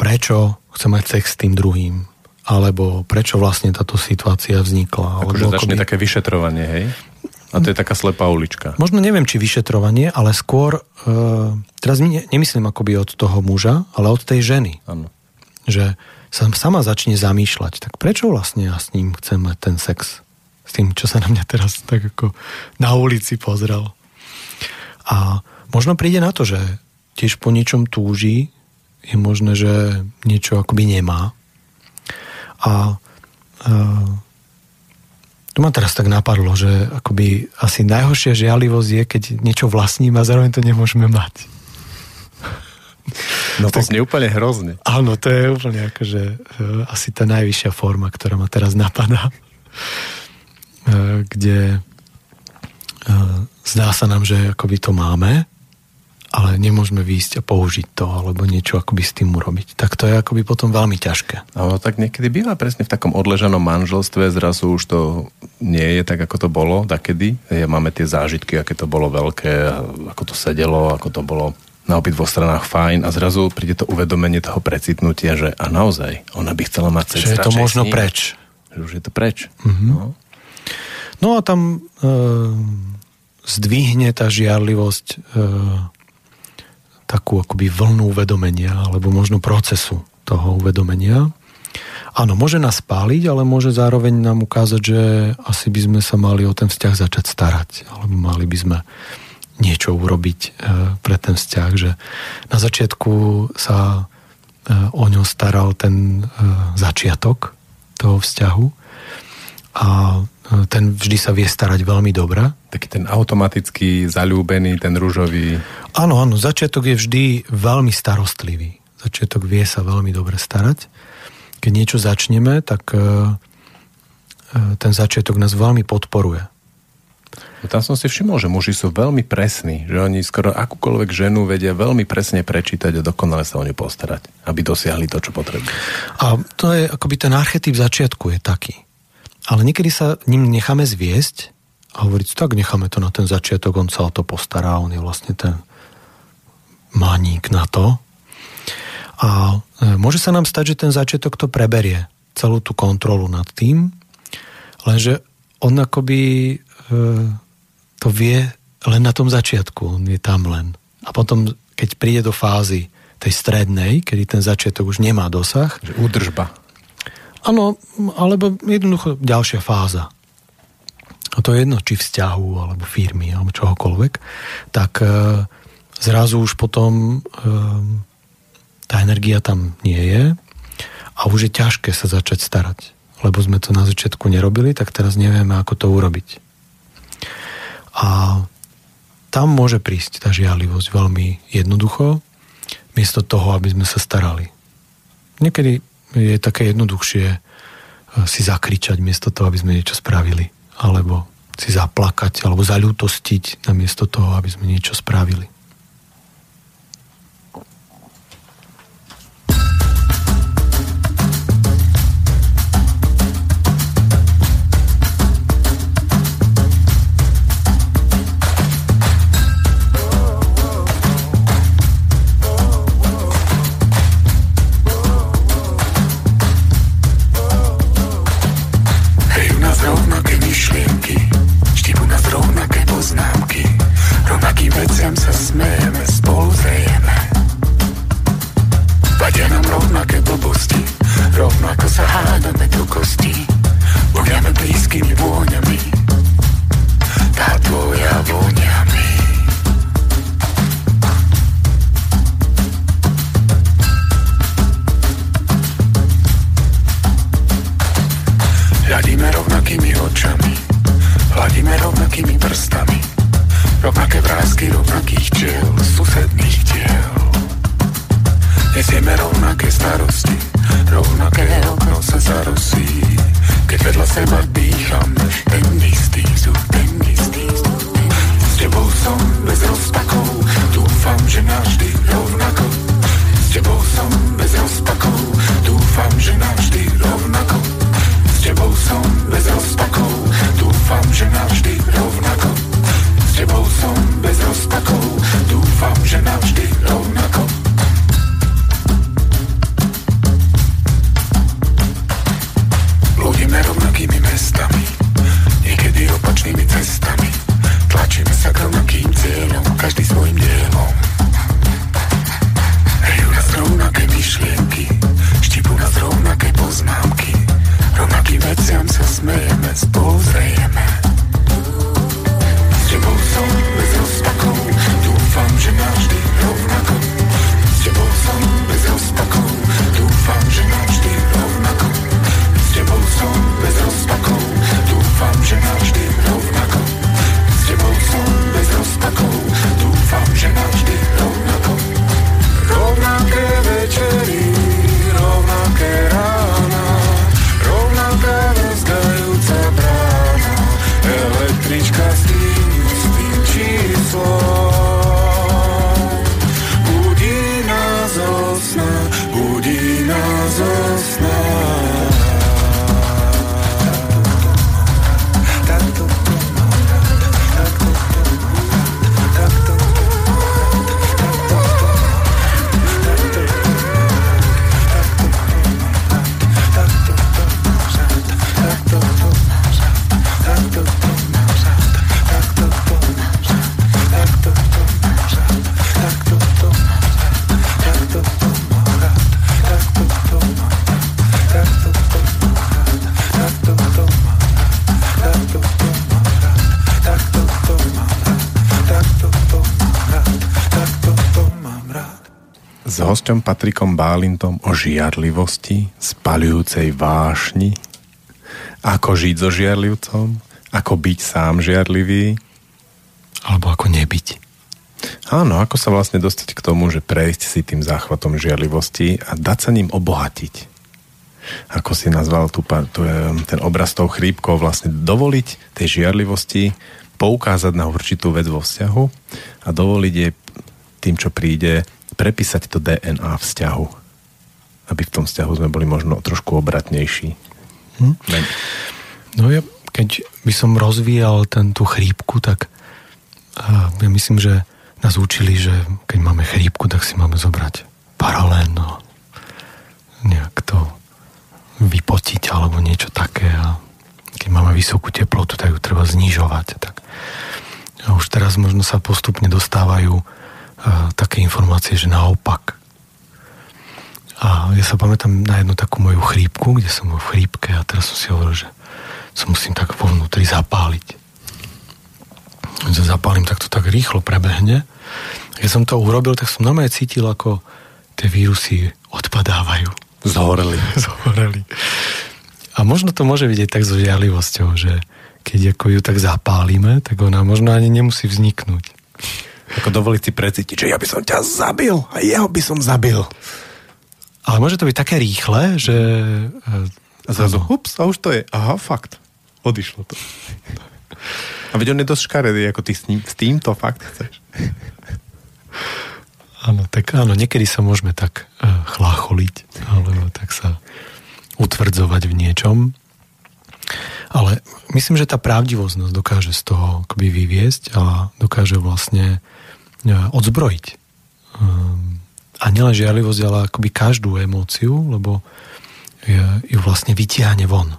prečo chce mať sex s tým druhým, alebo prečo vlastne táto situácia vznikla. Akože začne akoby... také vyšetrovanie, hej? A to je taká slepá ulička. Možno neviem, či vyšetrovanie, ale skôr, uh, teraz ne, nemyslím akoby od toho muža, ale od tej ženy. Ano. Že sa sama začne zamýšľať, tak prečo vlastne ja s ním chcem mať ten sex? S tým, čo sa na mňa teraz tak ako na ulici pozrel. A možno príde na to, že tiež po niečom túži, je možné, že niečo akoby nemá. A e, tu ma teraz tak napadlo, že akoby asi najhoršia žialivosť je, keď niečo vlastním a zároveň to nemôžeme mať. No to znie úplne hrozne. Áno, to je úplne akože e, asi tá najvyššia forma, ktorá ma teraz napadá. E, kde e, zdá sa nám, že akoby to máme, ale nemôžeme výjsť a použiť to, alebo niečo akoby s tým urobiť. Tak to je akoby potom veľmi ťažké. Ale tak niekedy býva presne v takom odležanom manželstve, zrazu už to nie je tak, ako to bolo takedy. Máme tie zážitky, aké to bolo veľké, ako to sedelo, ako to bolo na obidvoch stranách fajn a zrazu príde to uvedomenie toho precitnutia, že a naozaj, ona by chcela mať sex Že je to možno preč. Že už je to preč. Mm-hmm. No. no a tam e, zdvihne tá žiarlivosť e, takú akoby vlnu uvedomenia alebo možno procesu toho uvedomenia. Áno, môže nás spáliť, ale môže zároveň nám ukázať, že asi by sme sa mali o ten vzťah začať starať, alebo mali by sme niečo urobiť e, pre ten vzťah, že na začiatku sa e, o ňo staral ten e, začiatok toho vzťahu a ten vždy sa vie starať veľmi dobre. Taký ten automatický, zalúbený, ten rúžový. Áno, áno, začiatok je vždy veľmi starostlivý. Začiatok vie sa veľmi dobre starať. Keď niečo začneme, tak ten začiatok nás veľmi podporuje. No tam som si všimol, že muži sú veľmi presní, že oni skoro akúkoľvek ženu vedia veľmi presne prečítať a dokonale sa o ňu postarať, aby dosiahli to, čo potrebujú. A to je akoby ten archetyp začiatku je taký. Ale niekedy sa ním necháme zviesť a hovoriť, tak necháme to na ten začiatok, on sa o to postará, on je vlastne ten maník na to. A e, môže sa nám stať, že ten začiatok to preberie, celú tú kontrolu nad tým, lenže on akoby e, to vie len na tom začiatku, on je tam len. A potom, keď príde do fázy tej strednej, kedy ten začiatok už nemá dosah. Že údržba. Áno, alebo jednoducho ďalšia fáza. A to je jedno, či vzťahu, alebo firmy, alebo čohokoľvek. Tak e, zrazu už potom e, tá energia tam nie je a už je ťažké sa začať starať. Lebo sme to na začiatku nerobili, tak teraz nevieme, ako to urobiť. A tam môže prísť tá žialivosť veľmi jednoducho, miesto toho, aby sme sa starali. Niekedy je také jednoduchšie eh, si zakričať miesto toho, aby sme niečo spravili. Alebo si zaplakať, alebo zaľútostiť namiesto toho, aby sme niečo spravili. Hosťom Patrikom Bálintom o žiarlivosti, spalujúcej vášni, ako žiť so žiarlivcom, ako byť sám žiarlivý. Alebo ako nebyť. Áno, ako sa vlastne dostať k tomu, že prejsť si tým záchvatom žiarlivosti a dať sa ním obohatiť. Ako si nazval tu, tu, ten obraz tou chrípkou, vlastne dovoliť tej žiarlivosti poukázať na určitú vec vo vzťahu a dovoliť jej tým, čo príde, prepísať to DNA vzťahu. Aby v tom vzťahu sme boli možno trošku obratnejší. Hm? No ja, keď by som rozvíjal ten, tú chrípku, tak uh, ja myslím, že nás učili, že keď máme chrípku, tak si máme zobrať paralén, no, nejak to vypotiť alebo niečo také a keď máme vysokú teplotu, tak ju treba znižovať. Tak. A už teraz možno sa dostávajú informácie, že naopak. A ja sa pamätám na jednu takú moju chrípku, kde som bol v chrípke a teraz som si hovoril, že sa musím tak vo vnútri zapáliť. Sa zapálim, tak to tak rýchlo prebehne. Keď som to urobil, tak som normálne cítil, ako tie vírusy odpadávajú. Zhoreli. Zhoreli. A možno to môže vidieť tak so žiarlivosťou, že keď ako ju tak zapálime, tak ona možno ani nemusí vzniknúť. Ako dovoliť si precítiť, že ja by som ťa zabil a jeho by som zabil. Ale môže to byť také rýchle, že... A zrazu, ups, a už to je. Aha, fakt. Odišlo to. A veď on je dosť škaredý, ako ty s, ním, s týmto fakt chceš. Áno, tak áno, niekedy sa môžeme tak uh, chlácholiť, alebo tak sa utvrdzovať v niečom. Ale myslím, že tá pravdivosť nás dokáže z toho akoby vyviesť a dokáže vlastne E, odzbrojiť. Ehm, a nielen žiarlivosť, ale akoby každú emóciu, lebo ju vlastne vytiahne von.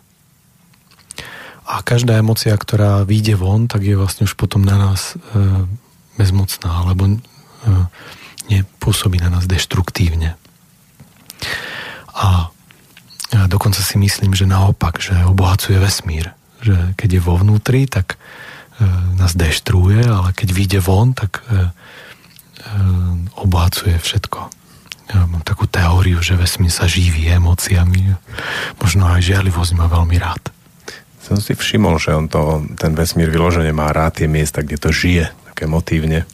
A každá emócia, ktorá vyjde von, tak je vlastne už potom na nás e, bezmocná, alebo e, nepôsobí na nás deštruktívne. A dokonca si myslím, že naopak, že obohacuje vesmír. Že keď je vo vnútri, tak e, nás deštruuje, ale keď vyjde von, tak e, obohacuje všetko. Ja mám takú teóriu, že vesmír sa živí emóciami. Možno aj žiarlivosť má veľmi rád. Som si všimol, že on to, ten vesmír vyložene má rád tie miesta, kde to žije, také motívne.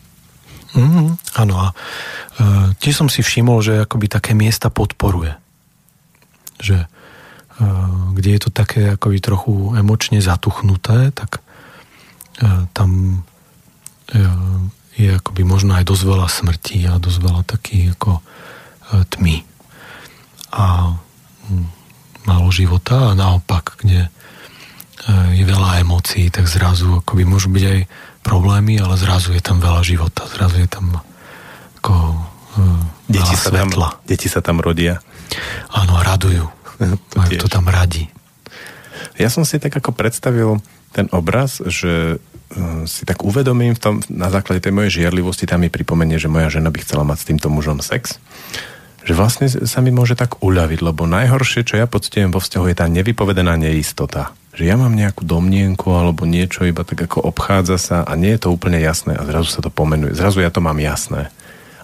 Mm, áno a e, tiež som si všimol, že akoby také miesta podporuje. Že e, kde je to také akoby trochu emočne zatuchnuté, tak e, tam e, je akoby možno aj dosť veľa smrti a dosť veľa takých ako e, tmy a hm, málo života a naopak, kde e, je veľa emócií, tak zrazu akoby môžu byť aj problémy, ale zrazu je tam veľa života, zrazu je tam ako e, deti sa svetla. Tam, deti sa tam rodia. Áno, radujú. to Majú to tam radi. Ja som si tak ako predstavil ten obraz, že si tak uvedomím v tom, na základe tej mojej žiarlivosti, tam mi pripomenie, že moja žena by chcela mať s týmto mužom sex, že vlastne sa mi môže tak uľaviť, lebo najhoršie, čo ja pocitujem vo vzťahu, je tá nevypovedená neistota. že ja mám nejakú domnienku alebo niečo iba tak ako obchádza sa a nie je to úplne jasné a zrazu sa to pomenuje. Zrazu ja to mám jasné.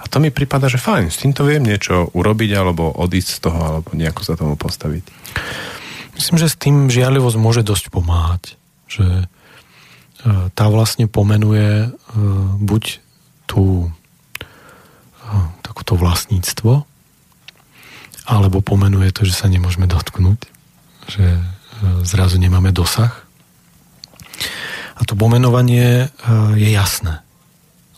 A to mi prípada, že fajn, s týmto viem niečo urobiť alebo odísť z toho alebo nejako sa tomu postaviť. Myslím, že s tým žiarlivosť môže dosť pomáhať. Že tá vlastne pomenuje e, buď tú e, takúto vlastníctvo, alebo pomenuje to, že sa nemôžeme dotknúť, že zrazu nemáme dosah. A to pomenovanie je jasné,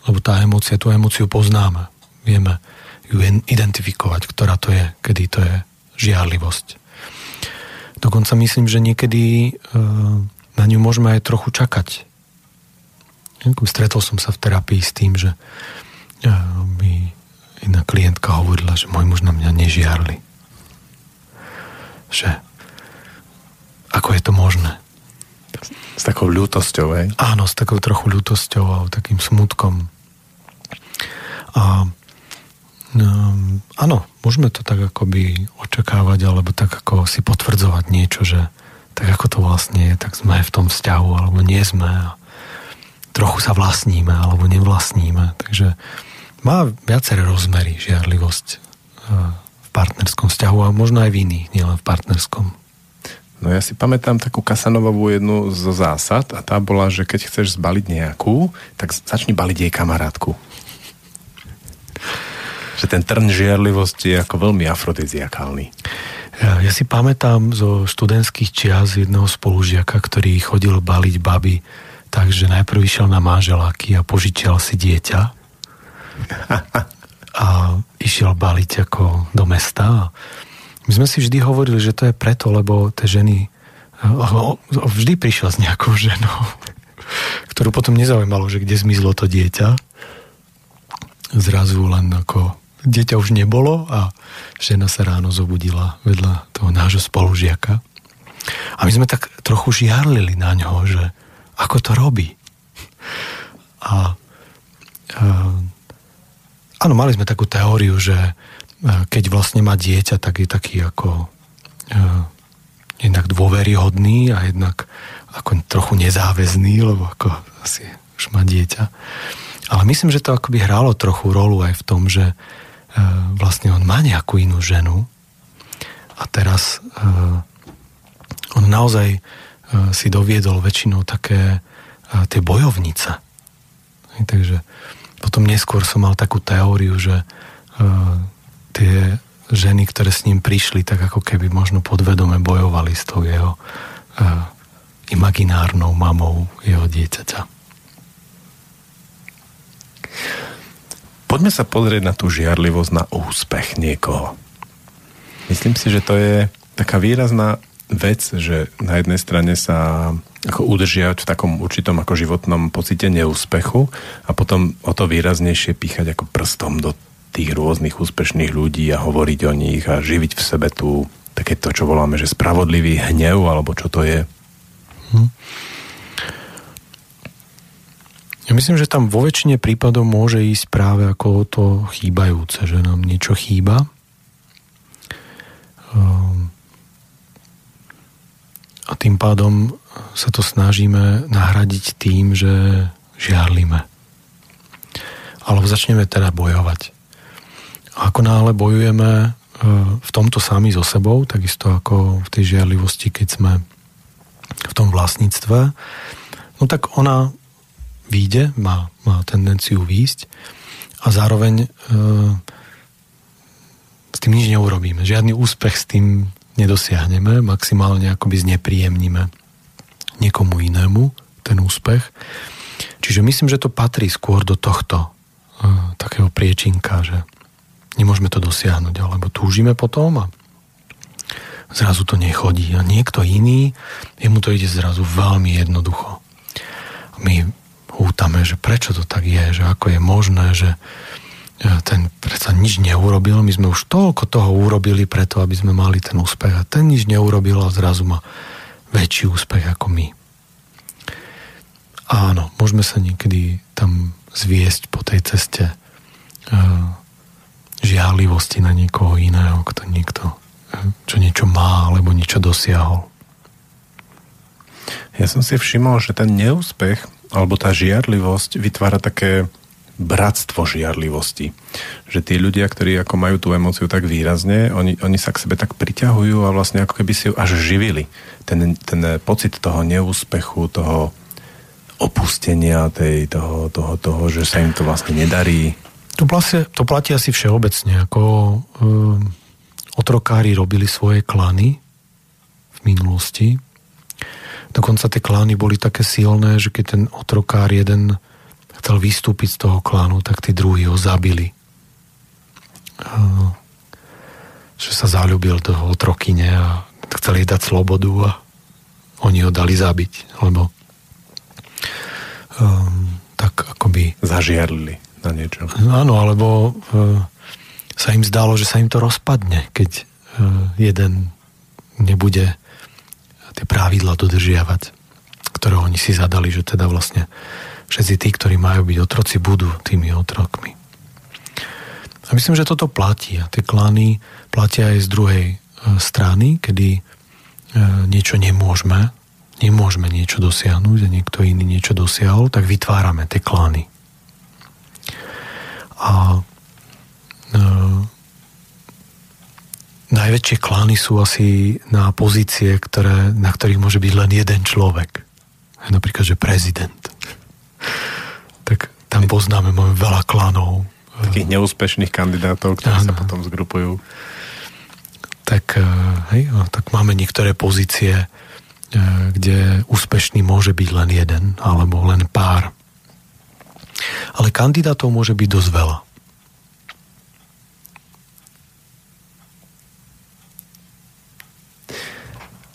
lebo tá emócia, tú emóciu poznáme. Vieme ju identifikovať, ktorá to je, kedy to je žiarlivosť. Dokonca myslím, že niekedy na ňu môžeme aj trochu čakať. Stretol som sa v terapii s tým, že e, mi jedna klientka hovorila, že môj muž na mňa nežiarli. Že ako je to možné? S takou ľútosťou, hej? Áno, s takou trochu ľútosťou a takým smutkom. A um, áno, môžeme to tak akoby očakávať, alebo tak ako si potvrdzovať niečo, že tak ako to vlastne je, tak sme v tom vzťahu, alebo nie sme. A trochu sa vlastníme, alebo nevlastníme. Takže má viaceré rozmery žiarlivosť uh, v partnerskom vzťahu a možno aj v iných, nielen v partnerskom. No ja si pamätám takú Kasanovovú jednu zo zásad a tá bola, že keď chceš zbaliť nejakú, tak začni baliť jej kamarátku. Že ten trň žiarlivosti je ako veľmi afrodiziakálny. Ja, ja si pamätám zo študentských čias jedného spolužiaka, ktorý chodil baliť baby, takže najprv išiel na máželáky a požičial si dieťa a išiel baliť ako do mesta my sme si vždy hovorili, že to je preto, lebo tie ženy eh, vždy prišiel s nejakou ženou, ktorú potom nezaujímalo, že kde zmizlo to dieťa. Zrazu len ako dieťa už nebolo a žena sa ráno zobudila vedľa toho nášho spolužiaka. A my sme tak trochu žiarlili na ňo, že ako to robí. A, a áno, mali sme takú teóriu, že keď vlastne má dieťa, tak je taký ako uh, jednak dôveryhodný a jednak ako trochu nezáväzný, lebo ako asi už má dieťa. Ale myslím, že to akoby hrálo trochu rolu aj v tom, že vlastne on má nejakú inú ženu a teraz on naozaj si doviedol väčšinou také uh, tie bojovnice. Takže potom neskôr som mal takú teóriu, že uh, tie ženy, ktoré s ním prišli, tak ako keby možno podvedome bojovali s tou jeho imaginárnou mamou jeho dieťaťa. Poďme sa pozrieť na tú žiarlivosť na úspech niekoho. Myslím si, že to je taká výrazná vec, že na jednej strane sa ako udržiať v takom určitom ako životnom pocite neúspechu a potom o to výraznejšie píchať ako prstom do tých rôznych úspešných ľudí a hovoriť o nich a živiť v sebe tú také to, čo voláme, že spravodlivý hnev, alebo čo to je? Hm. Ja myslím, že tam vo väčšine prípadov môže ísť práve ako to chýbajúce, že nám niečo chýba. Ehm, a tým pádom sa to snažíme nahradiť tým, že žiarlime. Alebo začneme teda bojovať. Ako náhle bojujeme e, v tomto sami so sebou, takisto ako v tej žiarlivosti, keď sme v tom vlastníctve, no tak ona výjde, má, má tendenciu výjsť a zároveň e, s tým nič neurobíme. Žiadny úspech s tým nedosiahneme, maximálne akoby znepríjemníme niekomu inému ten úspech. Čiže myslím, že to patrí skôr do tohto uh, takého priečinka, že nemôžeme to dosiahnuť, alebo túžime potom a zrazu to nechodí. A niekto iný, jemu to ide zrazu veľmi jednoducho. My hútame, že prečo to tak je, že ako je možné, že ten predsa nič neurobil, my sme už toľko toho urobili preto, aby sme mali ten úspech a ten nič neurobil a zrazu má väčší úspech ako my. Áno, môžeme sa niekedy tam zviesť po tej ceste e, žiarlivosti na niekoho iného, kto niekto, čo niečo má alebo niečo dosiahol. Ja som si všimol, že ten neúspech alebo tá žiarlivosť vytvára také bratstvo žiarlivosti. Že tí ľudia, ktorí ako majú tú emóciu tak výrazne, oni, oni sa k sebe tak priťahujú a vlastne ako keby si ju až živili. Ten, ten pocit toho neúspechu, toho opustenia, tej, toho, toho, toho, že sa im to vlastne nedarí. To platí, to platí asi všeobecne, ako um, otrokári robili svoje klany v minulosti. Dokonca tie klány boli také silné, že keď ten otrokár jeden chcel vystúpiť z toho klánu, tak tí druhí ho zabili. Že sa zalúbil do otrokyne a chceli dať slobodu a oni ho dali zabiť, lebo um, tak akoby... Zažiarli na niečo. Áno, alebo uh, sa im zdalo, že sa im to rozpadne, keď uh, jeden nebude tie pravidla dodržiavať, ktoré oni si zadali, že teda vlastne všetci tí, ktorí majú byť otroci, budú tými otrokmi. A myslím, že toto platí. A tie klány platia aj z druhej e, strany, kedy e, niečo nemôžeme, nemôžeme niečo dosiahnuť a niekto iný niečo dosiahol, tak vytvárame tie klány. A e, najväčšie klány sú asi na pozície, ktoré, na ktorých môže byť len jeden človek. Napríklad, že prezident tak tam poznáme, máme veľa klanov. Takých neúspešných kandidátov, ktorí ano. sa potom zgrupujú. Tak, eh, hej, tak máme niektoré pozície, eh, kde úspešný môže byť len jeden alebo len pár. Ale kandidátov môže byť dosť veľa.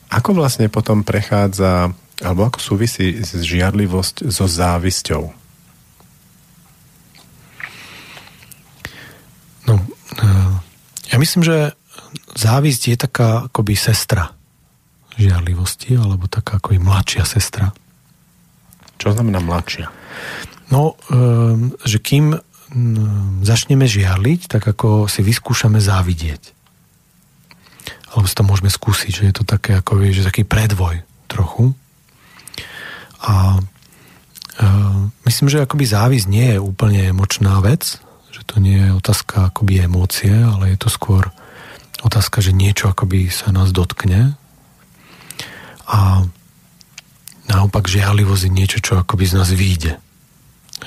Ako vlastne potom prechádza alebo ako súvisí žiarlivosť so závisťou? No, eh, ja myslím, že závisť je taká akoby sestra žiarlivosti, alebo taká ako i mladšia sestra. Čo znamená mladšia? No, eh, že kým mm, začneme žiarliť, tak ako si vyskúšame závidieť. Alebo si to môžeme skúsiť, že je to také ako, že taký predvoj trochu. A e, myslím, že akoby závisť nie je úplne emočná vec, že to nie je otázka akoby emócie, ale je to skôr otázka, že niečo akoby sa nás dotkne a naopak žiarlivosť je niečo, čo akoby z nás vyjde.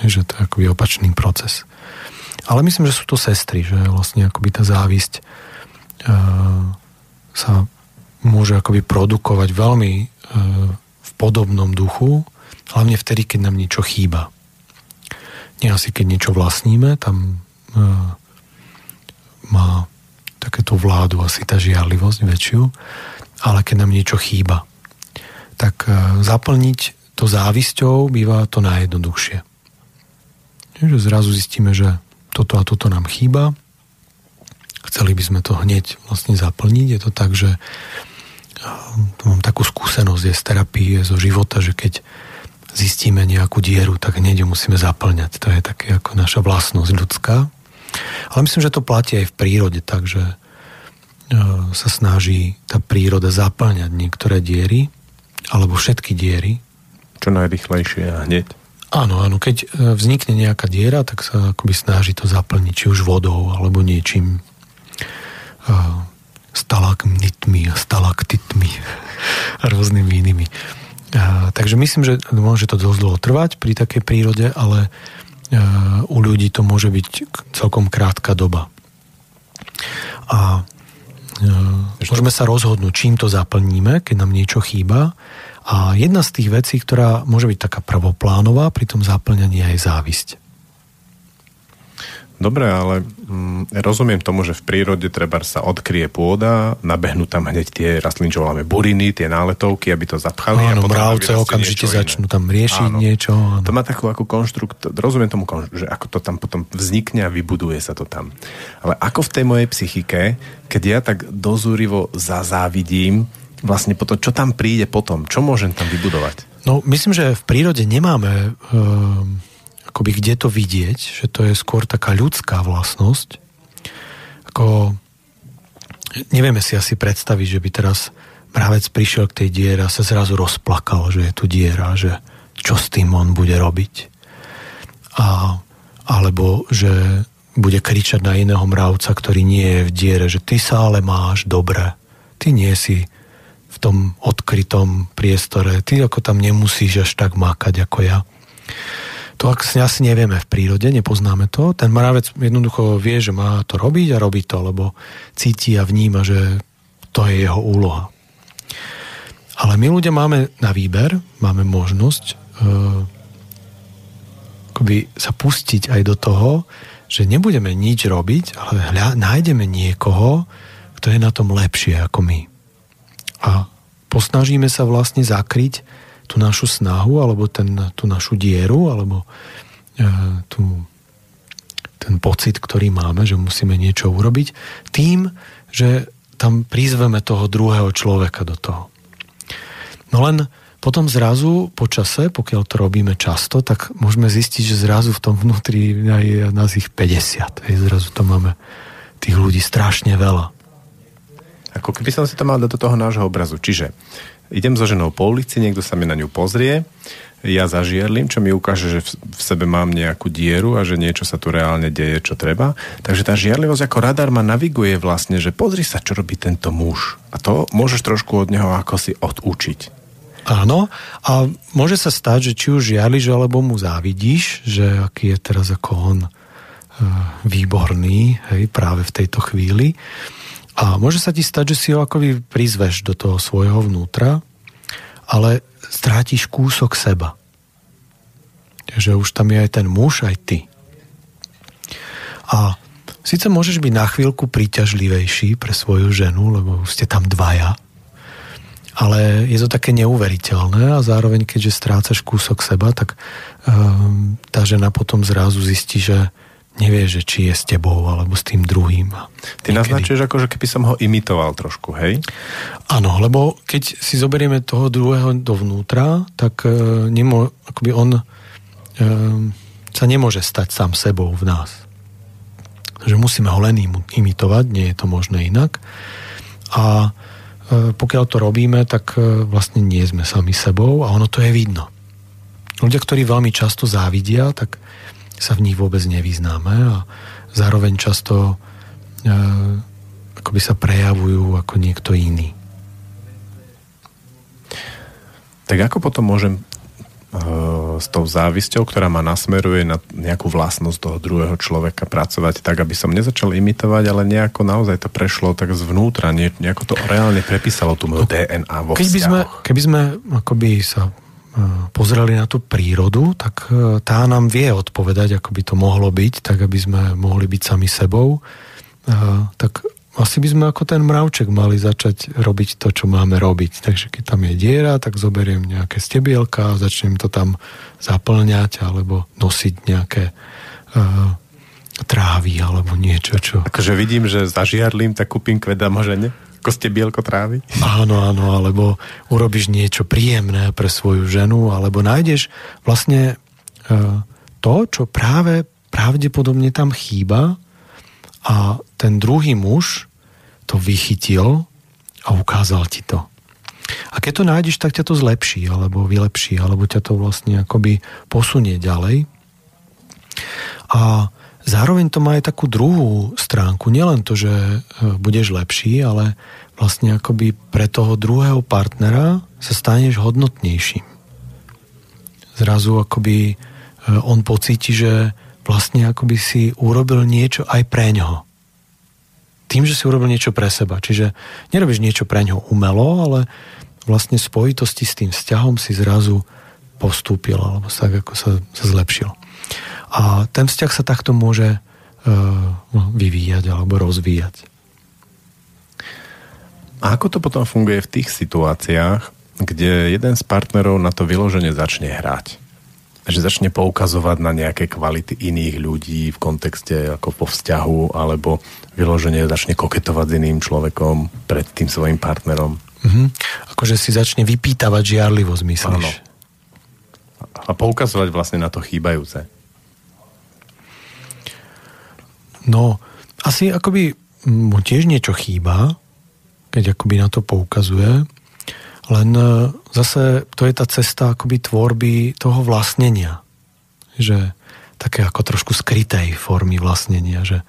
Že to je akoby opačný proces. Ale myslím, že sú to sestry, že vlastne akoby tá závisť e, sa môže akoby produkovať veľmi e, podobnom duchu, hlavne vtedy, keď nám niečo chýba. Nie asi keď niečo vlastníme, tam e, má takéto vládu asi tá žiarlivosť väčšiu, ale keď nám niečo chýba, tak e, zaplniť to závisťou býva to najjednoduchšie. Že zrazu zistíme, že toto a toto nám chýba, chceli by sme to hneď vlastne zaplniť. Je to tak, že mám takú skúsenosť je z terapie, zo života, že keď zistíme nejakú dieru, tak hneď ju musíme zaplňať. To je také ako naša vlastnosť ľudská. Ale myslím, že to platí aj v prírode, takže e, sa snaží tá príroda zaplňať niektoré diery, alebo všetky diery. Čo najrychlejšie a hneď. Áno, áno. Keď e, vznikne nejaká diera, tak sa akoby snaží to zaplniť, či už vodou, alebo niečím e, stalagmitmi a stalaktitmi a rôznymi inými. A, takže myslím, že môže to dosť dlho trvať pri takej prírode, ale a, u ľudí to môže byť celkom krátka doba. A a môžeme sa rozhodnúť, čím to zaplníme, keď nám niečo chýba. A jedna z tých vecí, ktorá môže byť taká prvoplánová pri tom zaplňaní je závisť. Dobre, ale mm, rozumiem tomu, že v prírode treba sa odkrie pôda, nabehnú tam hneď tie rastliny, čo voláme buriny, tie náletovky, aby to zapchali. Áno, a mravce okamžite začnú tam riešiť áno. niečo. Áno. To má takú ako konštrukt, rozumiem tomu, že ako to tam potom vznikne a vybuduje sa to tam. Ale ako v tej mojej psychike, keď ja tak dozúrivo zazávidím, vlastne potom, čo tam príde potom, čo môžem tam vybudovať? No, myslím, že v prírode nemáme... Uh akoby kde to vidieť, že to je skôr taká ľudská vlastnosť. Ako nevieme si asi predstaviť, že by teraz mravec prišiel k tej diere a sa zrazu rozplakal, že je tu diera, že čo s tým on bude robiť. A, alebo že bude kričať na iného mravca, ktorý nie je v diere, že ty sa ale máš dobre. Ty nie si v tom odkrytom priestore. Ty ako tam nemusíš až tak mákať ako ja. To asi nevieme v prírode, nepoznáme to. Ten mravec jednoducho vie, že má to robiť a robí to, lebo cíti a vníma, že to je jeho úloha. Ale my ľudia máme na výber, máme možnosť uh, sa pustiť aj do toho, že nebudeme nič robiť, ale hľa, nájdeme niekoho, kto je na tom lepšie ako my. A posnažíme sa vlastne zakryť tú našu snahu, alebo ten, tú našu dieru, alebo e, tú, ten pocit, ktorý máme, že musíme niečo urobiť, tým, že tam prizveme toho druhého človeka do toho. No len potom zrazu po čase, pokiaľ to robíme často, tak môžeme zistiť, že zrazu v tom vnútri je nás ich 50. Hej, zrazu tam máme tých ľudí strašne veľa. Ako keby som si to mal do toho nášho obrazu. Čiže idem so ženou po ulici, niekto sa mi na ňu pozrie, ja zažierlim, čo mi ukáže, že v sebe mám nejakú dieru a že niečo sa tu reálne deje, čo treba. Takže tá žiarlivosť ako radar ma naviguje vlastne, že pozri sa, čo robí tento muž. A to môžeš trošku od neho ako si odučiť. Áno, a môže sa stať, že či už žiališ, alebo mu závidíš, že aký je teraz ako on e, výborný, hej, práve v tejto chvíli. A môže sa ti stať, že si ho akoby prizveš do toho svojho vnútra, ale strátiš kúsok seba. Že už tam je aj ten muž, aj ty. A síce môžeš byť na chvíľku príťažlivejší pre svoju ženu, lebo ste tam dvaja, ale je to také neuveriteľné a zároveň, keďže strácaš kúsok seba, tak um, tá žena potom zrazu zistí, že nevie, že či je s tebou alebo s tým druhým. Ty Niekedy. naznačuješ ako, že keby som ho imitoval trošku, hej? Áno, lebo keď si zoberieme toho druhého dovnútra, tak uh, nemo, akoby on uh, sa nemôže stať sám sebou v nás. Že musíme ho len imitovať, nie je to možné inak. A E, pokiaľ to robíme, tak e, vlastne nie sme sami sebou a ono to je vidno. Ľudia, ktorí veľmi často závidia, tak sa v nich vôbec nevyznáme a zároveň často e, akoby sa prejavujú ako niekto iný. Tak ako potom môžem s tou závisťou, ktorá ma nasmeruje na nejakú vlastnosť toho druhého človeka pracovať tak, aby som nezačal imitovať, ale nejako naozaj to prešlo tak zvnútra, nejako to reálne prepísalo tú moju DNA vo keby sme, keby sme akoby sa e, pozreli na tú prírodu, tak e, tá nám vie odpovedať, ako by to mohlo byť, tak aby sme mohli byť sami sebou. E, tak asi by sme ako ten mravček mali začať robiť to, čo máme robiť. Takže keď tam je diera, tak zoberiem nejaké stebielka a začnem to tam zaplňať alebo nosiť nejaké uh, trávy alebo niečo, čo... Akože vidím, že zažiarlím, tak kúpim kveda možene? Ako stebielko trávy? Áno, áno, alebo urobíš niečo príjemné pre svoju ženu, alebo nájdeš vlastne uh, to, čo práve pravdepodobne tam chýba, a ten druhý muž to vychytil a ukázal ti to. A keď to nájdeš, tak ťa to zlepší, alebo vylepší, alebo ťa to vlastne akoby posunie ďalej. A zároveň to má aj takú druhú stránku. Nielen to, že e, budeš lepší, ale vlastne akoby pre toho druhého partnera sa staneš hodnotnejším. Zrazu akoby e, on pocíti, že vlastne akoby si urobil niečo aj pre ňoho. Tým, že si urobil niečo pre seba. Čiže nerobíš niečo pre ňoho umelo, ale vlastne v spojitosti s tým vzťahom si zrazu postúpil alebo tak, ako sa, sa zlepšil. A ten vzťah sa takto môže uh, vyvíjať alebo rozvíjať. A ako to potom funguje v tých situáciách, kde jeden z partnerov na to vyloženie začne hrať? že začne poukazovať na nejaké kvality iných ľudí v kontexte ako po vzťahu, alebo vyloženie začne koketovať s iným človekom pred tým svojim partnerom. Mm-hmm. Akože si začne vypýtavať žiarlivosť, myslíš? Áno. A poukazovať vlastne na to chýbajúce. No, asi akoby mu tiež niečo chýba, keď akoby na to poukazuje, Len e, zase to je tá cesta akoby tvorby toho vlastnenia. Že také ako trošku skrytej formy vlastnenia, že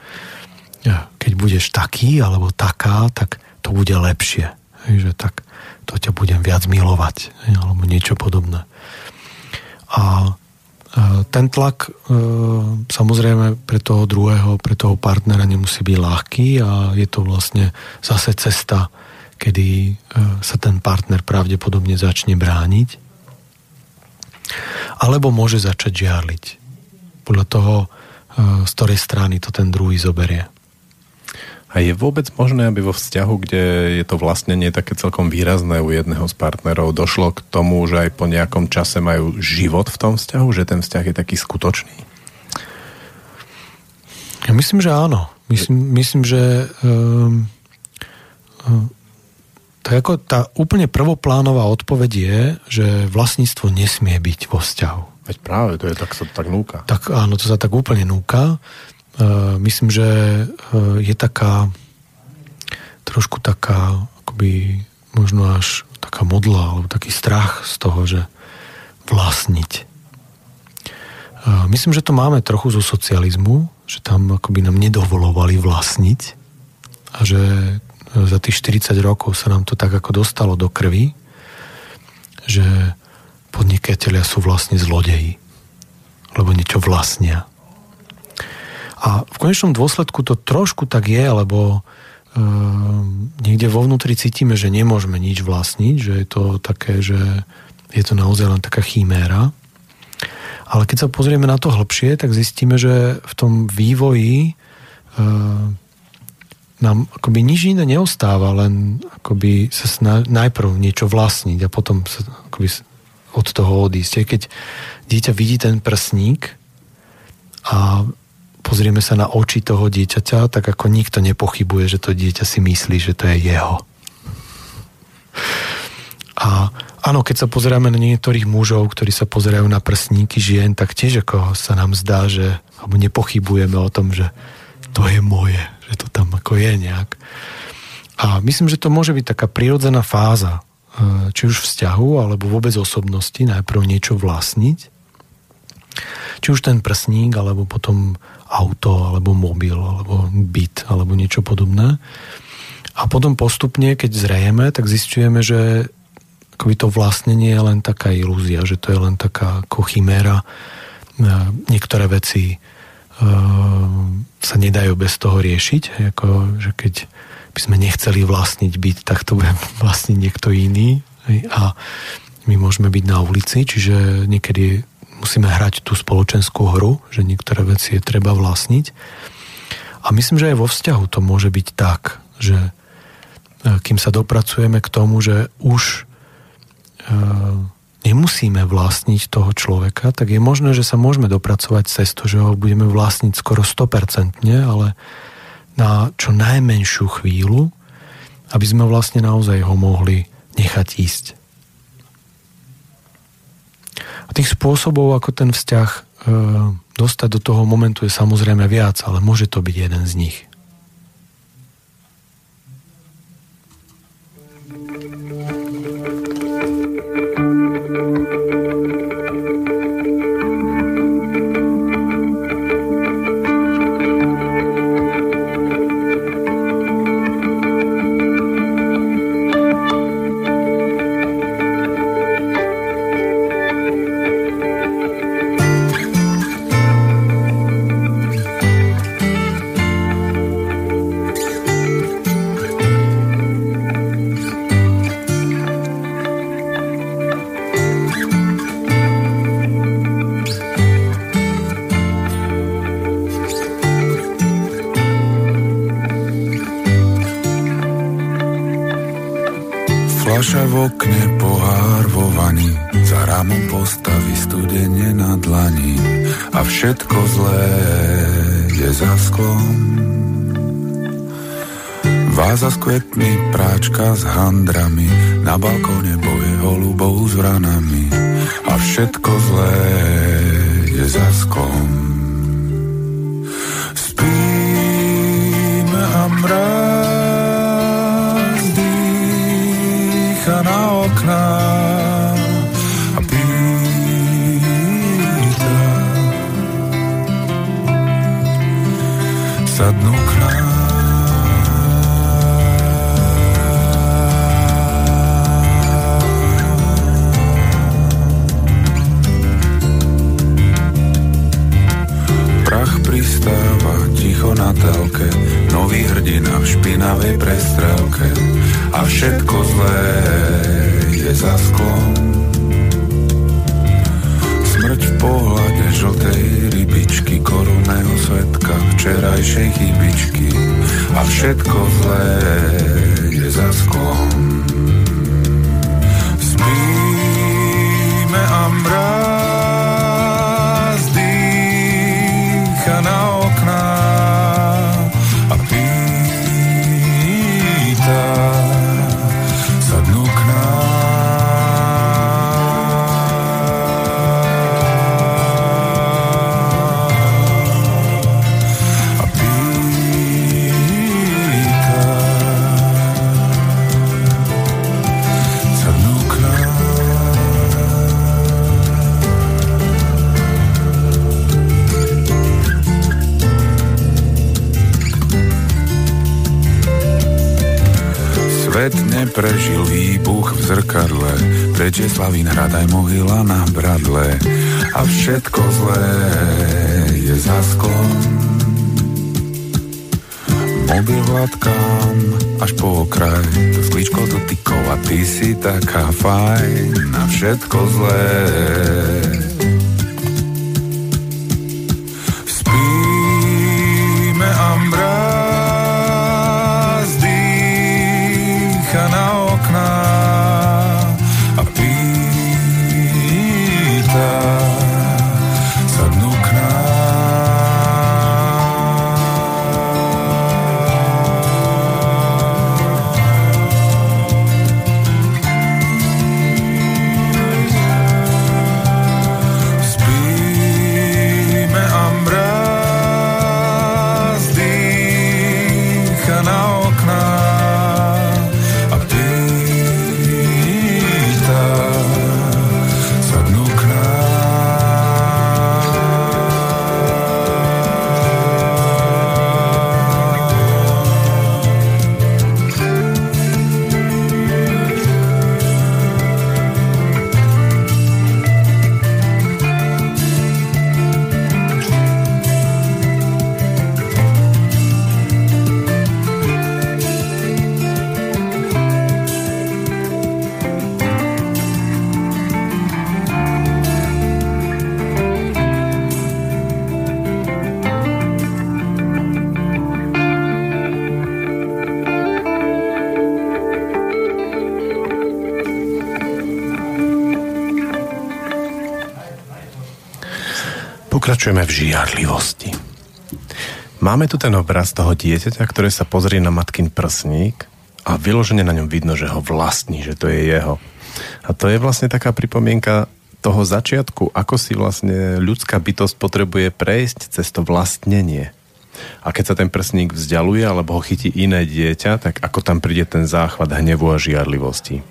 keď budeš taký alebo taká, tak to bude lepšie. Že tak to ťa budem viac milovať alebo niečo podobné. A ten tlak e, samozrejme pre toho druhého, pre toho partnera nemusí byť ľahký a je to vlastne zase cesta, kedy e, sa ten partner pravdepodobne začne brániť alebo môže začať žiarliť podľa toho, z ktorej strany to ten druhý zoberie. A je vôbec možné, aby vo vzťahu, kde je to vlastne nie také celkom výrazné u jedného z partnerov, došlo k tomu, že aj po nejakom čase majú život v tom vzťahu, že ten vzťah je taký skutočný? Ja myslím, že áno. Myslím, myslím že um, um, tak ako tá úplne prvoplánová odpoveď je, že vlastníctvo nesmie byť vo vzťahu. Veď práve, to je tak, sa tak núka. Tak áno, to sa tak úplne núka. Uh, myslím, že uh, je taká trošku taká akoby možno až taká modla alebo taký strach z toho, že vlastniť. Uh, myslím, že to máme trochu zo socializmu, že tam akoby nám nedovolovali vlastniť a že za tých 40 rokov sa nám to tak ako dostalo do krvi, že podnikateľia sú vlastne zlodeji, lebo niečo vlastnia. A v konečnom dôsledku to trošku tak je, lebo e, niekde vo vnútri cítime, že nemôžeme nič vlastniť, že je to také, že je to naozaj len taká chiméra. Ale keď sa pozrieme na to hlbšie, tak zistíme, že v tom vývoji e, nám akoby nič iné neostáva, len akoby sa sna- najprv niečo vlastniť a potom sa akoby od toho odísť. Keď dieťa vidí ten prsník a pozrieme sa na oči toho dieťaťa, tak ako nikto nepochybuje, že to dieťa si myslí, že to je jeho. A áno, keď sa pozeráme na niektorých mužov, ktorí sa pozerajú na prsníky žien, tak tiež ako sa nám zdá, že alebo nepochybujeme o tom, že to je moje, že to tam ako je nejak. A myslím, že to môže byť taká prirodzená fáza, e, či už vzťahu, alebo vôbec osobnosti, najprv niečo vlastniť. Či už ten prsník, alebo potom auto, alebo mobil, alebo byt, alebo niečo podobné. A potom postupne, keď zrejeme, tak zistujeme, že akoby to vlastnenie je len taká ilúzia, že to je len taká ako chiméra. E, niektoré veci e, sa nedajú bez toho riešiť, ako, že keď by sme nechceli vlastniť byt, tak to bude vlastniť niekto iný a my môžeme byť na ulici, čiže niekedy musíme hrať tú spoločenskú hru, že niektoré veci je treba vlastniť. A myslím, že aj vo vzťahu to môže byť tak, že e, kým sa dopracujeme k tomu, že už e, nemusíme vlastniť toho človeka, tak je možné, že sa môžeme dopracovať cez to, že ho budeme vlastniť skoro 100%, ale na čo najmenšiu chvíľu, aby sme vlastne naozaj ho mohli nechať ísť. A tých spôsobov, ako ten vzťah e, dostať do toho momentu je samozrejme viac, ale môže to byť jeden z nich. Váza s kvetmi, práčka s handrami, na balkóne boje holubov s vranami a všetko zlé je za sklom. Spím a mráz dýcha na oknách sadnú ticho na telke, nový hrdina v špinavej prestrelke. A všetko zlé je za sklom smrť v pohľade žltej rybičky, korunného svetka, včerajšej chybičky. A všetko zlé je za sklom. Spíme a mráz Svet neprežil výbuch v zrkadle, preč je Slavín hrad aj mohyla na bradle a všetko zlé je za sklom. Mobil hladkám až po okraj, to sklíčko dotykov a ty si taká fajn na všetko zlé. Pokračujeme v žiarlivosti. Máme tu ten obraz toho dieťaťa, ktoré sa pozrie na matkin prsník a vyložene na ňom vidno, že ho vlastní, že to je jeho. A to je vlastne taká pripomienka toho začiatku, ako si vlastne ľudská bytosť potrebuje prejsť cez to vlastnenie. A keď sa ten prsník vzdialuje alebo ho chytí iné dieťa, tak ako tam príde ten záchvat hnevu a žiarlivosti.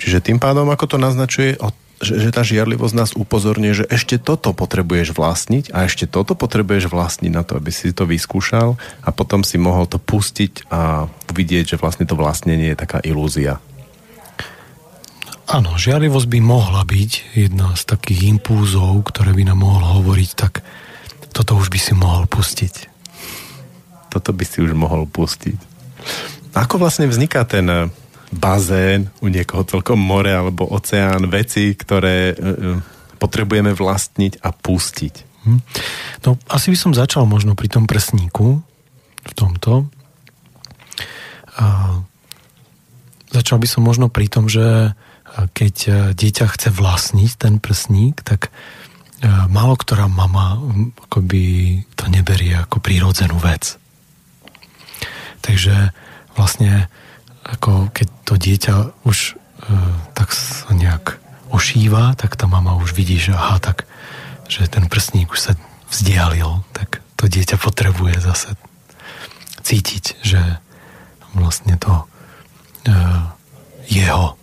Čiže tým pádom, ako to naznačuje, o- že, že tá žiarlivosť nás upozorňuje, že ešte toto potrebuješ vlastniť a ešte toto potrebuješ vlastniť na to, aby si to vyskúšal a potom si mohol to pustiť a vidieť, že vlastne to vlastnenie je taká ilúzia. Áno, žiarlivosť by mohla byť jedna z takých impúzov, ktoré by nám mohol hovoriť, tak toto už by si mohol pustiť. Toto by si už mohol pustiť. Ako vlastne vzniká ten bazén, u niekoho celkom more alebo oceán, veci, ktoré e, e, potrebujeme vlastniť a pustiť. Hm. No, asi by som začal možno pri tom prsníku, v tomto. A začal by som možno pri tom, že keď e, dieťa chce vlastniť ten prsník, tak málo ktorá mama hm, akoby to neberie ako prírodzenú vec. Takže vlastne ako keď to dieťa už e, tak sa nejak ošíva, tak tá mama už vidí, že aha, tak že ten prstník už sa vzdialil, tak to dieťa potrebuje zase cítiť, že vlastne to e, jeho,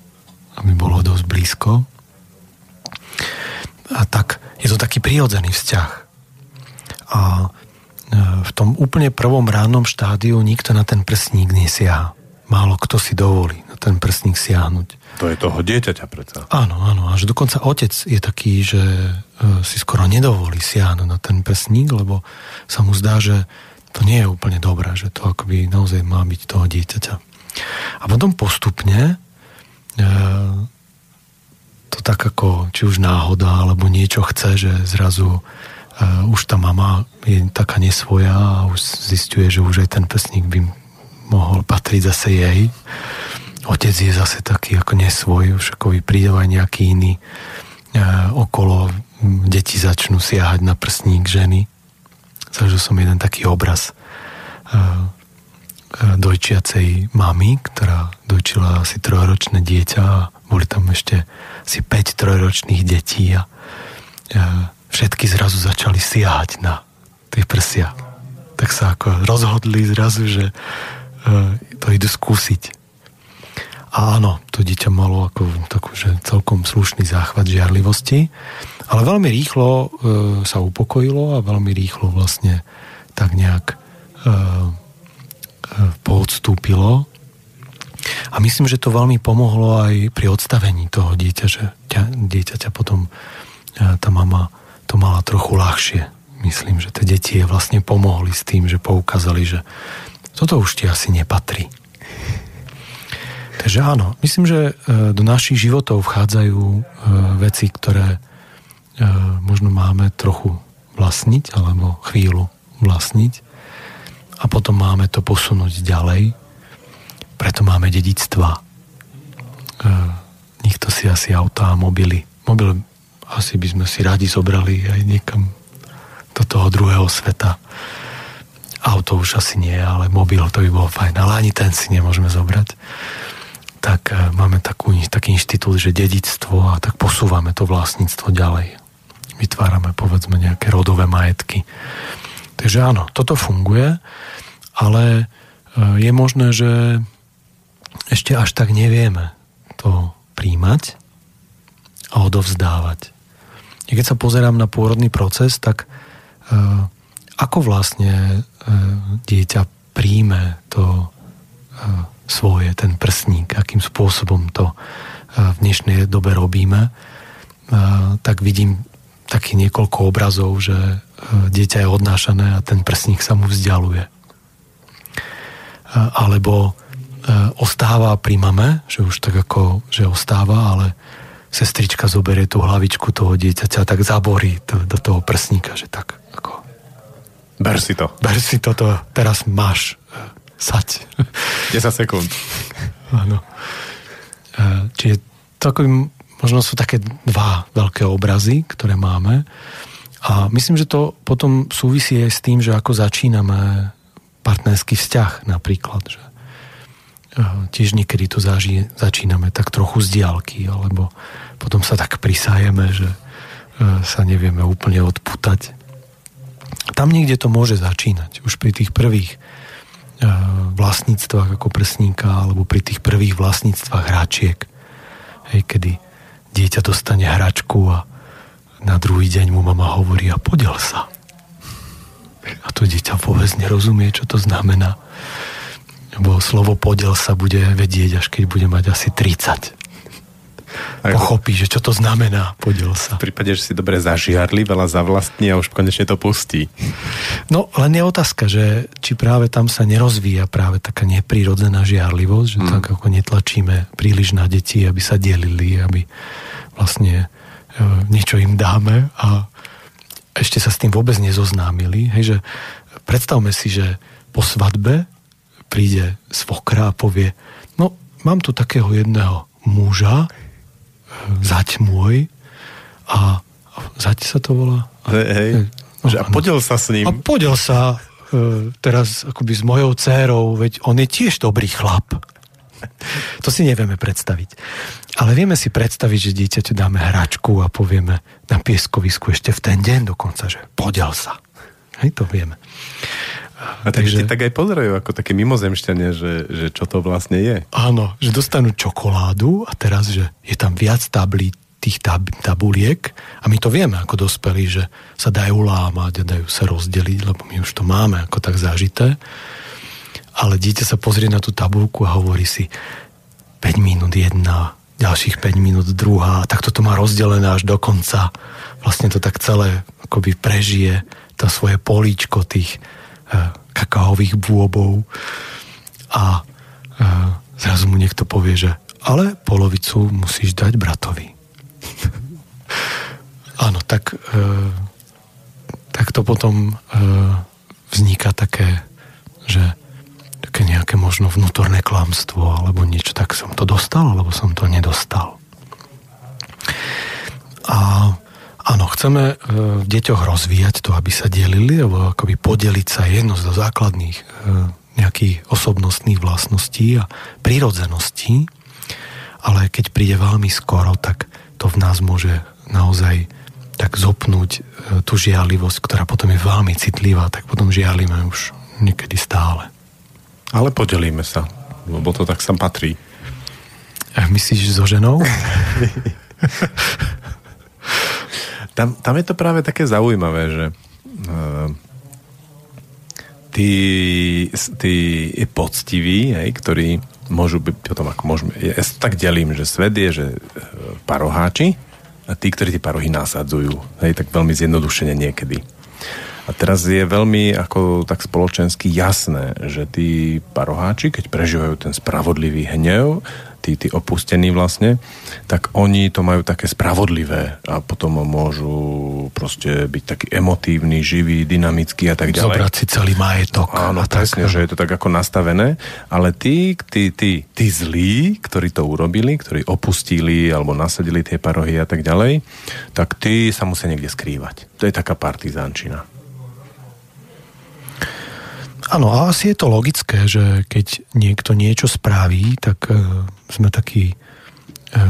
aby bolo dosť blízko. A tak je to taký prirodzený vzťah. A e, v tom úplne prvom rannom štádiu nikto na ten prsník nesiaha. Málo kto si dovolí na ten prsník siahnuť. To je toho dieťaťa predsa. Áno, áno. Až dokonca otec je taký, že e, si skoro nedovolí siahnuť na ten prsník, lebo sa mu zdá, že to nie je úplne dobré, že to akoby naozaj má byť toho dieťaťa. A potom postupne e, to tak ako, či už náhoda, alebo niečo chce, že zrazu uh, už tá mama je taká nesvoja a už zistuje, že už aj ten prsník by mohol patriť zase jej. Otec je zase taký ako nesvoj, už ako príde aj nejaký iný uh, okolo. Deti začnú siahať na prsník ženy. Zažil som jeden taký obraz uh, dojčiacej mamy, ktorá dojčila asi trojročné dieťa a boli tam ešte asi 5 trojročných detí a, a všetky zrazu začali siahať na tie prsia. Tak sa ako rozhodli zrazu, že to idú skúsiť. A áno, to dieťa malo ako takú, že celkom slušný záchvat žiarlivosti, ale veľmi rýchlo uh, sa upokojilo a veľmi rýchlo vlastne tak nejak uh, poodstúpilo. A myslím, že to veľmi pomohlo aj pri odstavení toho dieťa, že dieťaťa potom tá mama to mala trochu ľahšie. Myslím, že tie deti je vlastne pomohli s tým, že poukázali, že toto už ti asi nepatrí. Takže áno, myslím, že e, do našich životov vchádzajú e, veci, ktoré e, možno máme trochu vlastniť, alebo chvíľu vlastniť a potom máme to posunúť ďalej. Preto máme dedictva. Nikto si asi autá a mobily. Mobil asi by sme si radi zobrali aj niekam do toho druhého sveta. Auto už asi nie, ale mobil to by bolo fajn, ale ani ten si nemôžeme zobrať. Tak e, máme takú, taký inštitút, že dedictvo a tak posúvame to vlastníctvo ďalej. Vytvárame povedzme nejaké rodové majetky. Takže áno, toto funguje, ale e, je možné, že ešte až tak nevieme to príjmať a odovzdávať. I keď sa pozerám na pôrodný proces, tak uh, ako vlastne dieťa príjme to uh, svoje, ten prstník, akým spôsobom to uh, v dnešnej dobe robíme, tak vidím taký niekoľko obrazov, že dieťa je odnášané a ten prstník sa mu vzdialuje. Alebo ostáva pri mame, že už tak ako, že ostáva, ale sestrička zoberie tú hlavičku toho dieťaťa, tak zaborí to, do toho prsníka, že tak ako... Ber si to. Ber si toto, teraz máš uh, sať. 10 sekúnd. Áno. Uh, čiže ako možno sú také dva veľké obrazy, ktoré máme. A myslím, že to potom súvisí aj s tým, že ako začíname partnerský vzťah napríklad. Že tiež niekedy to zaži, začíname tak trochu z diálky, alebo potom sa tak prisajeme, že e, sa nevieme úplne odputať. Tam niekde to môže začínať. Už pri tých prvých e, vlastníctvách ako prsníka alebo pri tých prvých vlastníctvách hračiek. Hej, kedy dieťa dostane hračku a na druhý deň mu mama hovorí a podiel sa. A to dieťa vôbec nerozumie, čo to znamená. Lebo slovo podiel sa bude vedieť, až keď bude mať asi 30. Ako... Pochopí, že čo to znamená, podiel sa. V prípade, že si dobre zažiarli, veľa zavlastní a už konečne to pustí. No, len je otázka, že či práve tam sa nerozvíja práve taká neprírodzená žiarlivosť, že mm. tak ako netlačíme príliš na deti, aby sa delili, aby vlastne e, niečo im dáme a ešte sa s tým vôbec nezoznámili. Hej, že predstavme si, že po svadbe príde svokra a povie, no mám tu takého jedného muža, zať môj, a, zať sa to volá? Hej, hej. No, že a podel sa s ním. A podel sa e, teraz akoby s mojou dcérou, veď on je tiež dobrý chlap. To si nevieme predstaviť. Ale vieme si predstaviť, že dieťaťu dáme hračku a povieme na pieskovisku ešte v ten deň dokonca, že podel sa. Hej, to vieme. A takže tak aj pozerajú ako také mimozemšťania, že, že čo to vlastne je. Áno, že dostanú čokoládu a teraz, že je tam viac tablí, tých tab- tabuliek a my to vieme ako dospelí, že sa dajú lámať a dajú sa rozdeliť, lebo my už to máme ako tak zažité. Ale dieťa sa pozrie na tú tabulku a hovorí si 5 minút jedna, ďalších 5 minút druhá, tak toto má rozdelené až do konca. Vlastne to tak celé akoby prežije to svoje políčko tých kakaových bôbov a e, zrazu mu niekto povie, že ale polovicu musíš dať bratovi. Áno, tak, e, tak to potom e, vzniká také, že také nejaké možno vnútorné klamstvo alebo niečo, tak som to dostal, alebo som to nedostal. A áno, chceme e, v deťoch rozvíjať to, aby sa delili, alebo akoby podeliť sa jedno z základných e, nejakých osobnostných vlastností a prírodzeností, ale keď príde veľmi skoro, tak to v nás môže naozaj tak zopnúť e, tú žialivosť, ktorá potom je veľmi citlivá, tak potom žialíme už niekedy stále. Ale podelíme sa, lebo to tak sa patrí. A myslíš so ženou? tam, tam je to práve také zaujímavé, že uh, tí, tí poctiví, hej, ktorí môžu byť potom, ako môžeme, ja tak delím, že svet je, že e, paroháči, a tí, ktorí tie parohy nasadzujú. Hej, tak veľmi zjednodušene niekedy. A teraz je veľmi ako tak spoločensky jasné, že tí paroháči, keď prežívajú ten spravodlivý hnev, tí, tí opustení vlastne, tak oni to majú také spravodlivé a potom môžu proste byť taký emotívny, živý, dynamický a tak ďalej. Zobrať si celý majetok. Áno, presne, že je to tak ako nastavené, ale tí, tí, tí, tí zlí, ktorí to urobili, ktorí opustili alebo nasadili tie parohy a tak ďalej, tak tí sa musia niekde skrývať. To je taká partizánčina. Áno, a asi je to logické, že keď niekto niečo spraví, tak e, sme takí, e,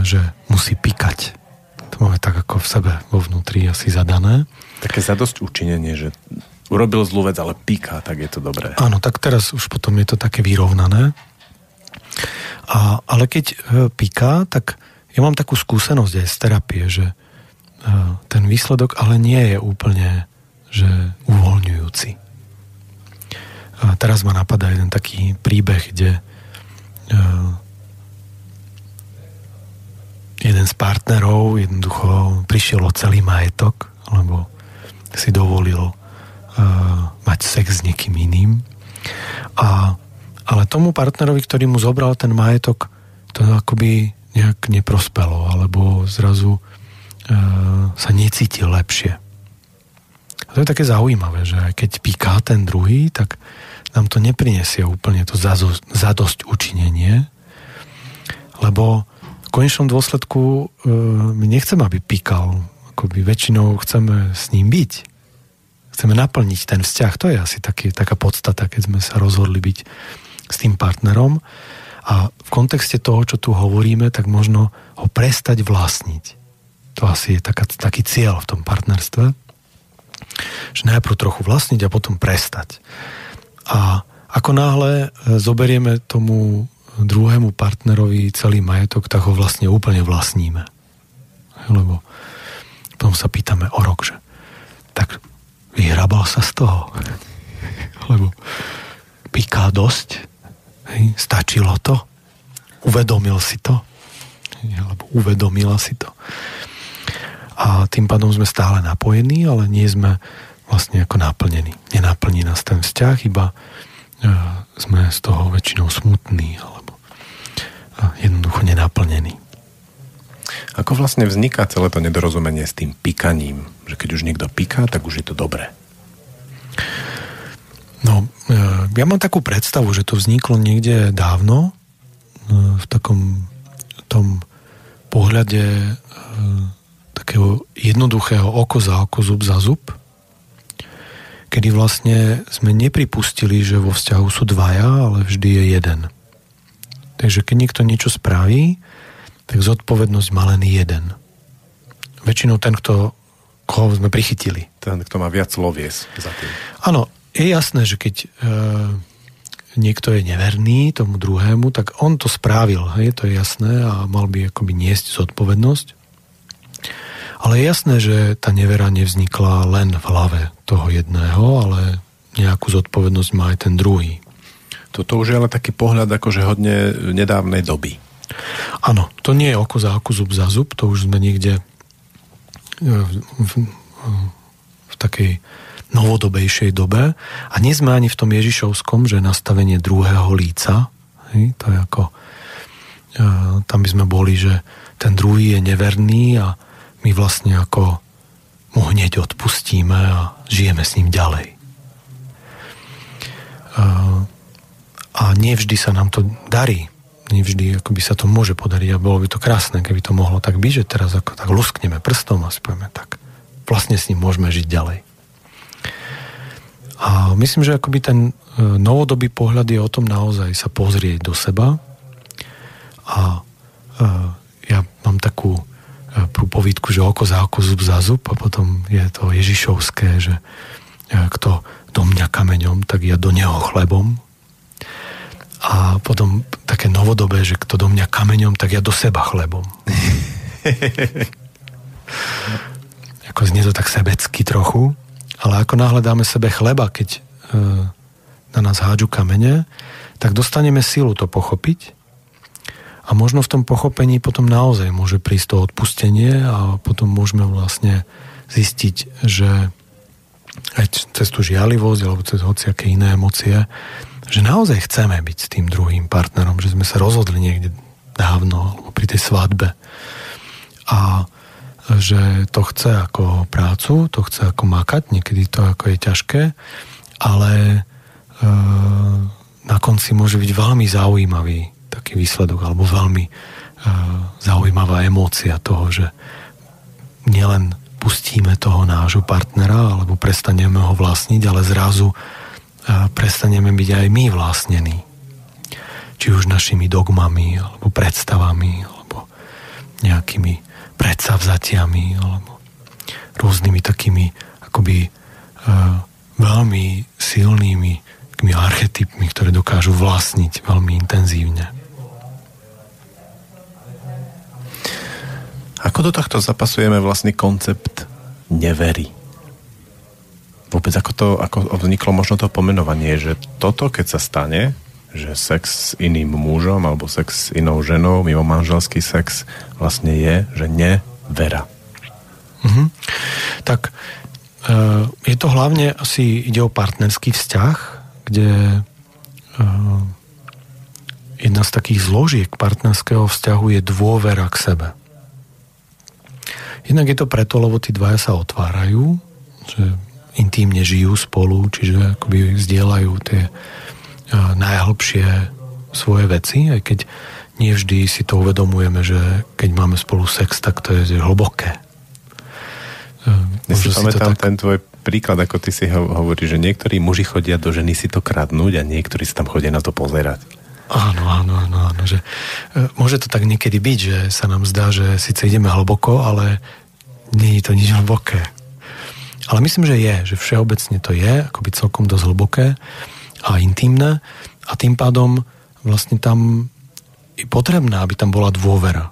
že musí pikať. To máme tak ako v sebe vo vnútri asi zadané. Také zadosť učinenie, že urobil zlú vec, ale píka, tak je to dobré. Áno, tak teraz už potom je to také vyrovnané. A, ale keď e, píka, tak ja mám takú skúsenosť aj z terapie, že ten výsledok ale nie je úplne že uvoľňujúci. A teraz ma napadá jeden taký príbeh, kde uh, jeden z partnerov jednoducho prišiel o celý majetok, lebo si dovolil uh, mať sex s niekým iným. A, ale tomu partnerovi, ktorý mu zobral ten majetok, to akoby nejak neprospelo, alebo zrazu uh, sa necítil lepšie. A to je také zaujímavé, že aj keď píká ten druhý, tak nám to neprinesie úplne to zadosť učinenie, lebo v konečnom dôsledku e, my nechceme, aby píkal. Akoby väčšinou chceme s ním byť. Chceme naplniť ten vzťah. To je asi taký, taká podstata, keď sme sa rozhodli byť s tým partnerom. A v kontexte toho, čo tu hovoríme, tak možno ho prestať vlastniť. To asi je taká, taký cieľ v tom partnerstve. Že najprv trochu vlastniť a potom prestať. A ako náhle e, zoberieme tomu druhému partnerovi celý majetok, tak ho vlastne úplne vlastníme. Lebo potom sa pýtame o rok, že tak vyhrabal sa z toho. Lebo píká dosť, stačilo to, uvedomil si to, alebo uvedomila si to. A tým pádom sme stále napojení, ale nie sme vlastne ako naplnený. Nenaplní nás ten vzťah, iba e, sme z toho väčšinou smutní alebo e, jednoducho nenaplnení. Ako vlastne vzniká celé to nedorozumenie s tým pikaním? Že keď už niekto piká, tak už je to dobré. No, e, ja mám takú predstavu, že to vzniklo niekde dávno v takom tom pohľade takého jednoduchého oko za oko, zub za zub, kedy vlastne sme nepripustili, že vo vzťahu sú dvaja, ale vždy je jeden. Takže keď niekto niečo spraví, tak zodpovednosť má len jeden. Väčšinou ten, kto, koho sme prichytili. Ten, kto má viac lovies za tým. Áno, je jasné, že keď e, niekto je neverný tomu druhému, tak on to správil, hej, to je jasné a mal by akoby niesť zodpovednosť. Ale je jasné, že tá nevera nevznikla len v hlave toho jedného, ale nejakú zodpovednosť má aj ten druhý. Toto už je ale taký pohľad akože hodne nedávnej doby. Áno, to nie je oko za oko, zub za zub, to už sme niekde v, v, v takej novodobejšej dobe. A nie sme ani v tom Ježišovskom, že nastavenie druhého líca, hej, to je ako, e, tam by sme boli, že ten druhý je neverný a my vlastne ako mu hneď odpustíme a žijeme s ním ďalej. A nevždy sa nám to darí. Nevždy by sa to môže podariť a bolo by to krásne, keby to mohlo tak byť, že teraz ako tak luskneme prstom a si povieme tak. Vlastne s ním môžeme žiť ďalej. A myslím, že akoby ten e, novodobý pohľad je o tom naozaj sa pozrieť do seba a e, ja mám takú prúpovidku, že oko za oko, zub za zub a potom je to Ježišovské, že kto do mňa kameňom, tak ja do neho chlebom. A potom také novodobé, že kto do mňa kameňom, tak ja do seba chlebom. Ako znie to tak sebecky trochu, ale ako náhle dáme sebe chleba, keď e, na nás hádžu kamene, tak dostaneme silu to pochopiť a možno v tom pochopení potom naozaj môže prísť to odpustenie a potom môžeme vlastne zistiť, že aj cez tú žialivosť alebo cez hociaké iné emócie, že naozaj chceme byť s tým druhým partnerom, že sme sa rozhodli niekde dávno alebo pri tej svadbe. A že to chce ako prácu, to chce ako makať, niekedy to ako je ťažké, ale e, na konci môže byť veľmi zaujímavý taký výsledok, alebo veľmi e, zaujímavá emócia toho, že nielen pustíme toho nášho partnera, alebo prestaneme ho vlastniť, ale zrazu e, prestaneme byť aj my vlastnení. Či už našimi dogmami, alebo predstavami, alebo nejakými predsavzatiami alebo rôznymi takými akoby uh, veľmi silnými archetypmi, ktoré dokážu vlastniť veľmi intenzívne. Ako do tohto zapasujeme vlastný koncept nevery? Vôbec ako to ako vzniklo možno to pomenovanie, že toto, keď sa stane, že sex s iným mužom alebo sex s inou ženou, mimo manželský sex vlastne je, že nevera. Mm-hmm. Tak e, je to hlavne asi ide o partnerský vzťah, kde e, jedna z takých zložiek partnerského vzťahu je dôvera k sebe. Jednak je to preto, lebo tí dvaja sa otvárajú, že intímne žijú spolu, čiže akoby zdieľajú tie najhlbšie svoje veci, aj keď nie vždy si to uvedomujeme, že keď máme spolu sex, tak to je hlboké. Ja si pamätám tak... ten tvoj príklad, ako ty si hovoríš, že niektorí muži chodia do ženy si to kradnúť a niektorí si tam chodia na to pozerať. Áno, áno, áno, áno. Že, e, môže to tak niekedy byť, že sa nám zdá, že síce ideme hlboko, ale nie je to nič hlboké. Ale myslím, že je, že všeobecne to je, akoby celkom dosť hlboké a intimné a tým pádom vlastne tam je potrebné, aby tam bola dôvera.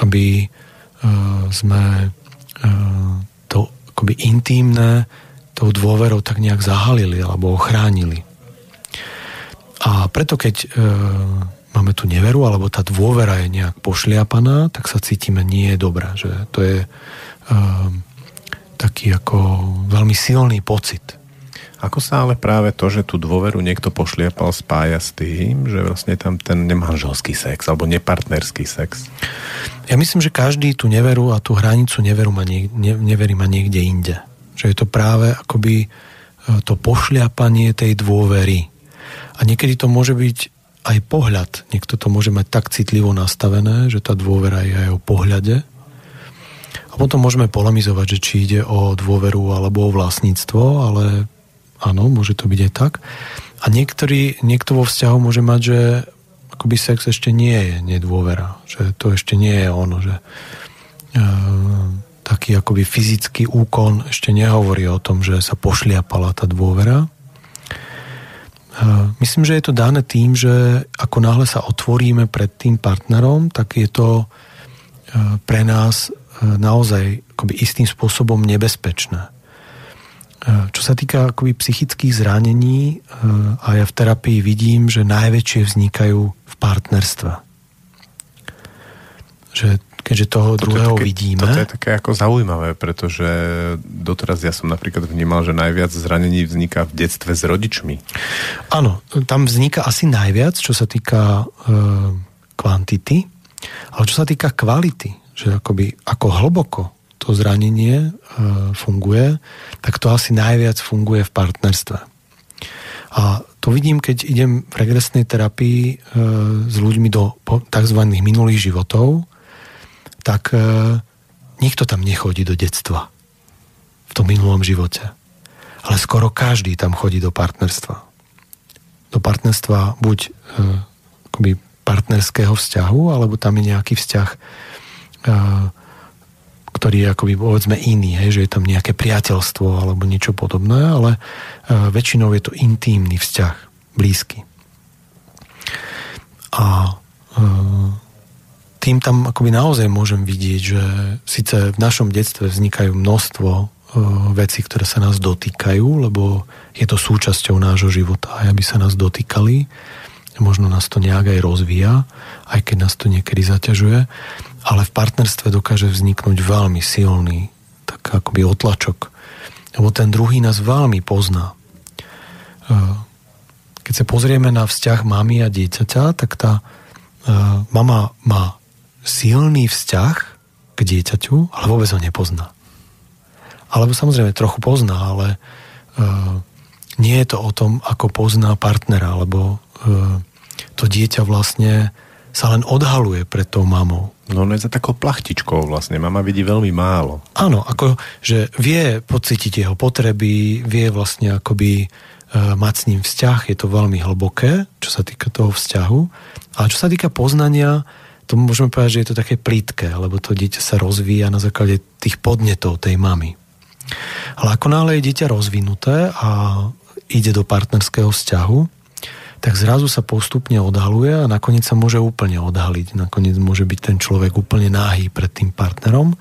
Aby uh, sme uh, to akoby intimné tou dôverou tak nejak zahalili alebo ochránili. A preto keď uh, máme tu neveru alebo tá dôvera je nejak pošliapaná, tak sa cítime nie je dobrá. Že to je uh, taký ako veľmi silný pocit ako sa ale práve to, že tú dôveru niekto pošliepal, spája s tým, že vlastne tam ten nemanželský sex alebo nepartnerský sex? Ja myslím, že každý tú neveru a tú hranicu neveru má niek- ne- neverí má niekde inde. Že je to práve akoby e, to pošliapanie tej dôvery. A niekedy to môže byť aj pohľad. Niekto to môže mať tak citlivo nastavené, že tá dôvera je aj o pohľade. A potom môžeme polemizovať, že či ide o dôveru alebo o vlastníctvo, ale áno, môže to byť aj tak. A niektorý, niekto vo vzťahu môže mať, že akoby sex ešte nie je nedôvera, že to ešte nie je ono, že e, taký akoby fyzický úkon ešte nehovorí o tom, že sa pošliapala tá dôvera. E, myslím, že je to dané tým, že ako náhle sa otvoríme pred tým partnerom, tak je to e, pre nás e, naozaj ako akoby istým spôsobom nebezpečné. Čo sa týka akoby psychických zranení, a ja v terapii vidím, že najväčšie vznikajú v partnerstve. Že keďže toho toto druhého také, vidíme. Toto je také ako zaujímavé, pretože doteraz ja som napríklad vnímal, že najviac zranení vzniká v detstve s rodičmi. Áno, tam vzniká asi najviac, čo sa týka e, kvantity, ale čo sa týka kvality, že akoby ako hlboko to zranenie e, funguje, tak to asi najviac funguje v partnerstve. A to vidím, keď idem v regresnej terapii e, s ľuďmi do tzv. minulých životov, tak e, nikto tam nechodí do detstva v tom minulom živote. Ale skoro každý tam chodí do partnerstva. Do partnerstva buď e, akoby partnerského vzťahu, alebo tam je nejaký vzťah e, ktorý je akoby povedzme iný, hej, že je tam nejaké priateľstvo alebo niečo podobné, ale väčšinou je to intímny vzťah, blízky. A tým tam akoby naozaj môžem vidieť, že síce v našom detstve vznikajú množstvo e, vecí, ktoré sa nás dotýkajú, lebo je to súčasťou nášho života, aj aby sa nás dotýkali. Možno nás to nejak aj rozvíja, aj keď nás to niekedy zaťažuje ale v partnerstve dokáže vzniknúť veľmi silný tak akoby otlačok. Lebo ten druhý nás veľmi pozná. E, keď sa pozrieme na vzťah mamy a dieťaťa, tak tá e, mama má silný vzťah k dieťaťu, ale vôbec ho nepozná. Alebo samozrejme trochu pozná, ale e, nie je to o tom, ako pozná partnera, lebo to dieťa vlastne sa len odhaluje pred tou mamou. No on je za takou plachtičkou vlastne. Mama vidí veľmi málo. Áno, ako, že vie pocítiť jeho potreby, vie vlastne akoby e, mať s ním vzťah, je to veľmi hlboké, čo sa týka toho vzťahu. Ale čo sa týka poznania, to môžeme povedať, že je to také plítke, lebo to dieťa sa rozvíja na základe tých podnetov tej mamy. Ale ako náhle je dieťa rozvinuté a ide do partnerského vzťahu, tak zrazu sa postupne odhaluje a nakoniec sa môže úplne odhaliť. Nakoniec môže byť ten človek úplne náhý pred tým partnerom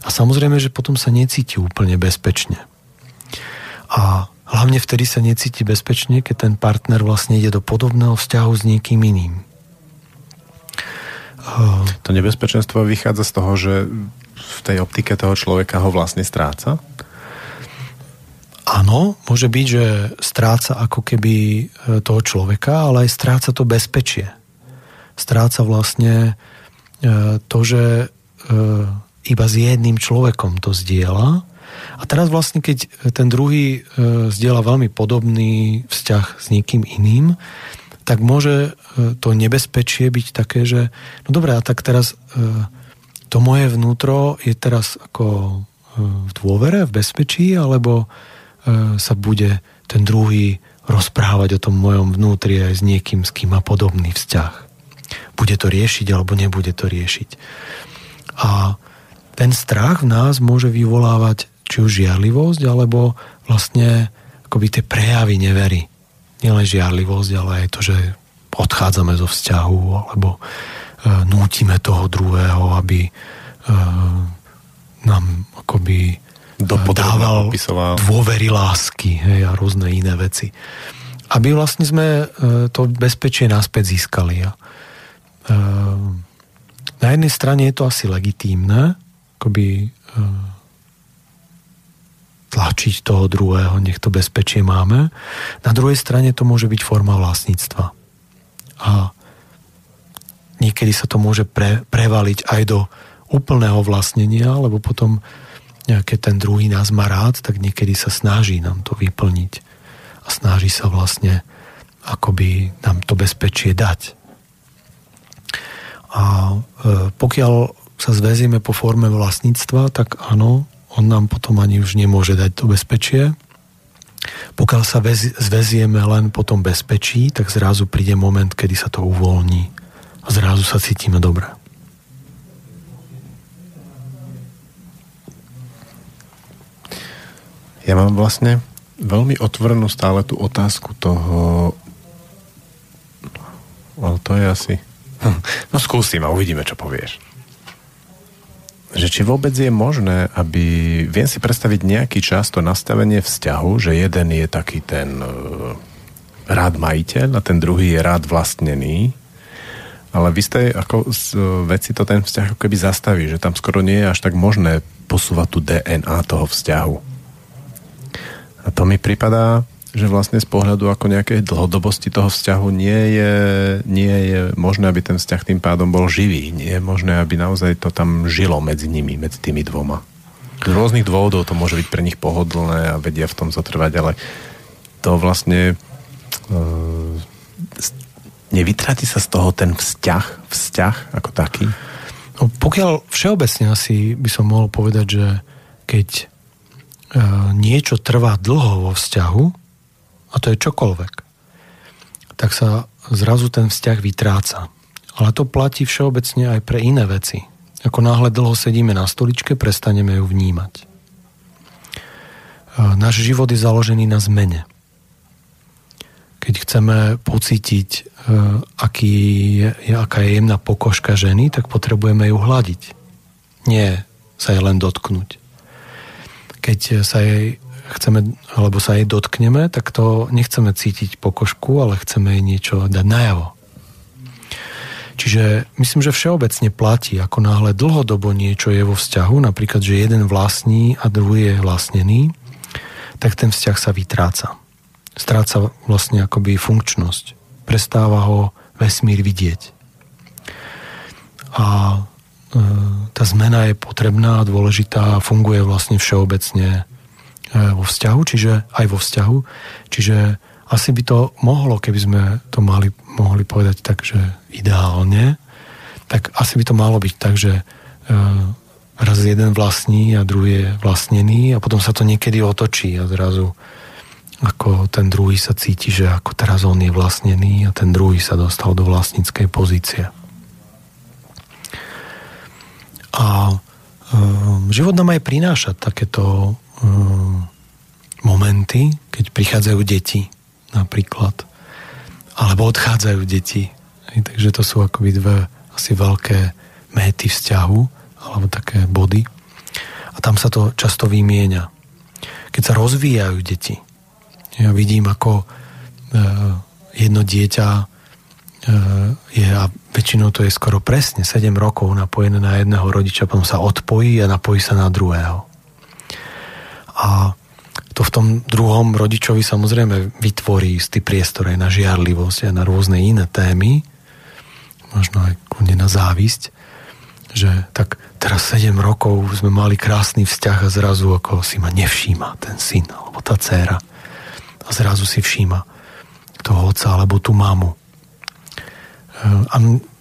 a samozrejme, že potom sa necíti úplne bezpečne. A hlavne vtedy sa necíti bezpečne, keď ten partner vlastne ide do podobného vzťahu s niekým iným. To nebezpečenstvo vychádza z toho, že v tej optike toho človeka ho vlastne stráca? Áno, môže byť, že stráca ako keby e, toho človeka, ale aj stráca to bezpečie. Stráca vlastne e, to, že e, iba s jedným človekom to zdieľa. A teraz vlastne, keď ten druhý zdieľa veľmi podobný vzťah s niekým iným, tak môže to nebezpečie byť také, že no dobré, a tak teraz to moje vnútro je teraz ako v dôvere, v bezpečí, alebo E, sa bude ten druhý rozprávať o tom mojom vnútri aj s niekým, s kým má podobný vzťah. Bude to riešiť alebo nebude to riešiť. A ten strach v nás môže vyvolávať či už žiarlivosť, alebo vlastne akoby tie prejavy nevery. Nielen žiarlivosť, ale aj to, že odchádzame zo vzťahu, alebo e, nútime toho druhého, aby e, nám akoby dával opisoval. dôvery lásky hej, a rôzne iné veci. Aby vlastne sme e, to bezpečie naspäť získali. A, e, na jednej strane je to asi legitímne, akoby e, tlačiť toho druhého, nech to bezpečie máme. Na druhej strane to môže byť forma vlastníctva. A niekedy sa to môže pre, prevaliť aj do úplného vlastnenia, lebo potom keď ten druhý nás má rád, tak niekedy sa snaží nám to vyplniť a snaží sa vlastne akoby nám to bezpečie dať. A e, pokiaľ sa zväzieme po forme vlastníctva, tak áno, on nám potom ani už nemôže dať to bezpečie. Pokiaľ sa väzi, zväzieme len po tom bezpečí, tak zrazu príde moment, kedy sa to uvoľní a zrazu sa cítime dobre. Ja mám vlastne veľmi otvorenú stále tú otázku toho... Ale to je asi... No skúsim a uvidíme, čo povieš. Že či vôbec je možné, aby... Viem si predstaviť nejaký čas to nastavenie vzťahu, že jeden je taký ten uh, rád majiteľ a ten druhý je rád vlastnený, ale v istej ako z, uh, veci to ten vzťah ako keby zastaví, že tam skoro nie je až tak možné posúvať tú DNA toho vzťahu. A to mi pripadá, že vlastne z pohľadu ako nejakej dlhodobosti toho vzťahu nie je, nie je možné, aby ten vzťah tým pádom bol živý. Nie je možné, aby naozaj to tam žilo medzi nimi, medzi tými dvoma. Z rôznych dôvodov to môže byť pre nich pohodlné a vedia v tom zotrvať, ale to vlastne e, nevytratí sa z toho ten vzťah, vzťah ako taký? No, pokiaľ všeobecne asi by som mohol povedať, že keď e, niečo trvá dlho vo vzťahu, a to je čokoľvek, tak sa zrazu ten vzťah vytráca. Ale to platí všeobecne aj pre iné veci. Ako náhle dlho sedíme na stoličke, prestaneme ju vnímať. E, náš život je založený na zmene. Keď chceme pocítiť, e, aký je, aká je jemná pokožka ženy, tak potrebujeme ju hľadiť. Nie sa jej len dotknúť. Keď sa jej chceme, alebo sa jej dotkneme, tak to nechceme cítiť pokožku, ale chceme jej niečo dať najavo. Čiže myslím, že všeobecne platí, ako náhle dlhodobo niečo je vo vzťahu, napríklad, že jeden vlastní a druhý je vlastnený, tak ten vzťah sa vytráca. Stráca vlastne akoby funkčnosť. Prestáva ho vesmír vidieť. A e, tá zmena je potrebná a dôležitá a funguje vlastne všeobecne vo vzťahu, čiže aj vo vzťahu. Čiže asi by to mohlo, keby sme to mali, mohli povedať tak, že ideálne, tak asi by to malo byť tak, že e, raz jeden vlastní a druhý je vlastnený a potom sa to niekedy otočí a zrazu ako ten druhý sa cíti, že ako teraz on je vlastnený a ten druhý sa dostal do vlastníckej pozície. A um, život nám aj prináša takéto momenty, keď prichádzajú deti napríklad, alebo odchádzajú deti. Takže to sú akoby dve asi veľké méty vzťahu, alebo také body. A tam sa to často vymieňa. Keď sa rozvíjajú deti, ja vidím, ako e, jedno dieťa e, je, a väčšinou to je skoro presne 7 rokov napojené na jedného rodiča, potom sa odpojí a napojí sa na druhého. A to v tom druhom rodičovi samozrejme vytvorí istý priestor aj na žiarlivosť a na rôzne iné témy, možno aj kľudne na závisť, že tak teraz 7 rokov sme mali krásny vzťah a zrazu ako si ma nevšíma ten syn alebo tá dcéra a zrazu si všíma toho otca alebo tú mamu. A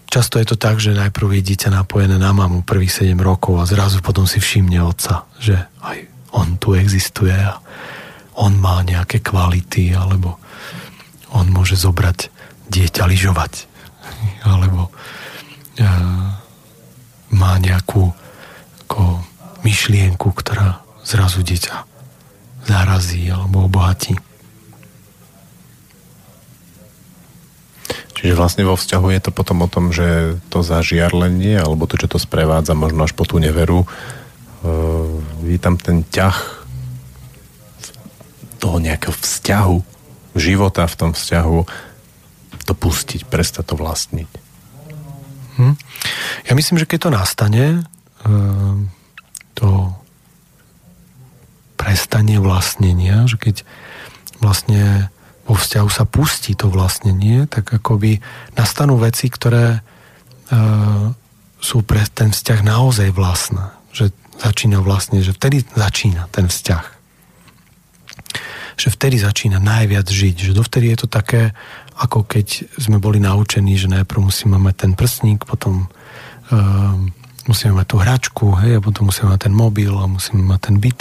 často je to tak, že najprv je dieťa napojené na mamu prvých 7 rokov a zrazu potom si všimne otca, že aj on tu existuje a on má nejaké kvality, alebo on môže zobrať dieťa lyžovať, alebo uh, má nejakú ako myšlienku, ktorá zrazu dieťa zarazí alebo obohatí. Čiže vlastne vo vzťahu je to potom o tom, že to zažiarlenie alebo to, čo to sprevádza možno až po tú neveru, je tam ten ťah toho nejakého vzťahu, života v tom vzťahu, to pustiť, prestať to vlastniť. Hm. Ja myslím, že keď to nastane, ehm, to prestanie vlastnenia, že keď vlastne vo vzťahu sa pustí to vlastnenie, tak akoby nastanú veci, ktoré ehm, sú pre ten vzťah naozaj vlastné. Že začína vlastne, že vtedy začína ten vzťah. Že vtedy začína najviac žiť. Že dovtedy je to také, ako keď sme boli naučení, že najprv musíme mať ten prstník, potom uh, musíme mať tú hračku, hej, a potom musíme mať ten mobil a musíme mať ten byt.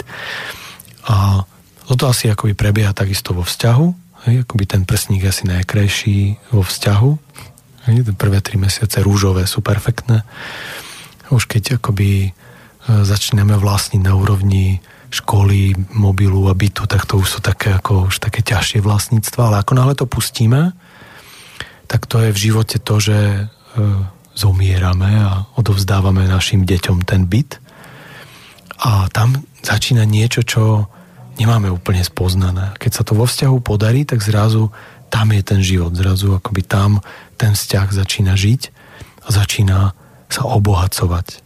A toto asi akoby prebieha takisto vo vzťahu. Hej, akoby ten prstník je asi najkrajší vo vzťahu. Hej, prvé tri mesiace rúžové sú perfektné. Už keď akoby E, začneme vlastniť na úrovni školy, mobilu a bytu, tak to už sú také, ako, už také ťažšie vlastníctva, ale ako náhle to pustíme, tak to je v živote to, že e, zomierame a odovzdávame našim deťom ten byt A tam začína niečo, čo nemáme úplne spoznané. Keď sa to vo vzťahu podarí, tak zrazu tam je ten život. Zrazu akoby tam ten vzťah začína žiť a začína sa obohacovať.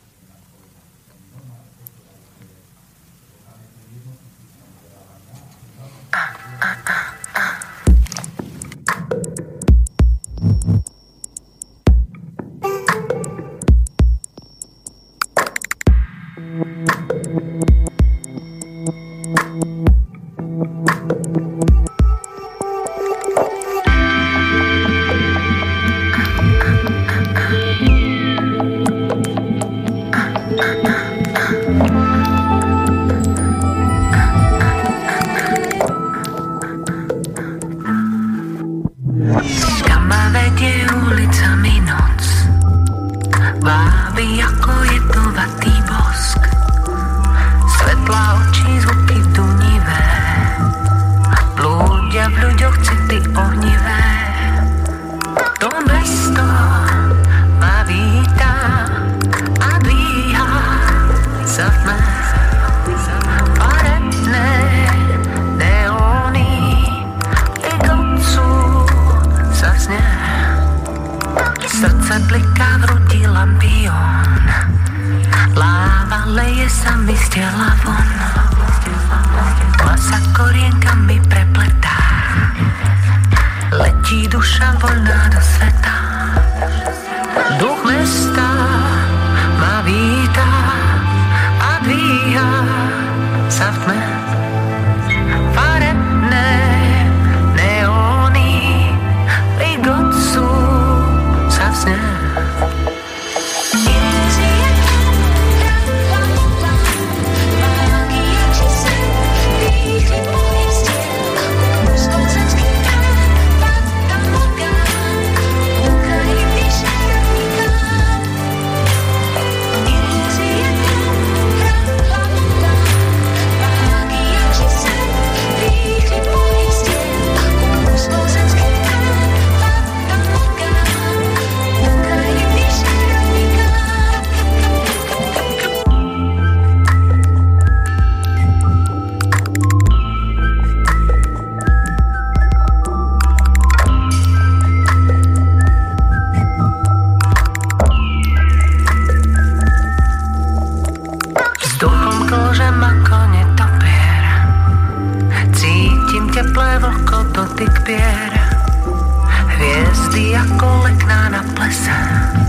Listen.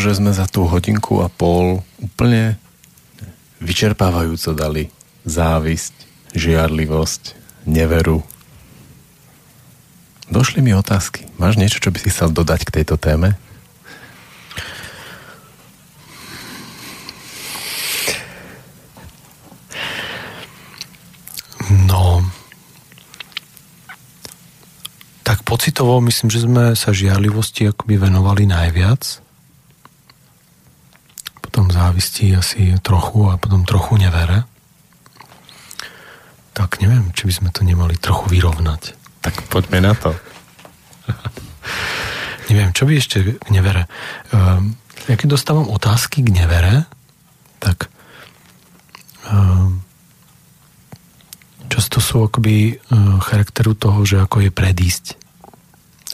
Že sme za tú hodinku a pol úplne vyčerpávajúco dali závisť, žiarlivosť, neveru. Došli mi otázky. Máš niečo, čo by si chcel dodať k tejto téme? No, tak pocitovo myslím, že sme sa žiarlivosti akoby venovali najviac. Závisti asi trochu a potom trochu nevere. Tak neviem, či by sme to nemali trochu vyrovnať. Tak poďme na to. neviem, čo by ešte k nevere. Um, ja keď dostávam otázky k nevere, tak um, často sú akoby uh, charakteru toho, že ako je predísť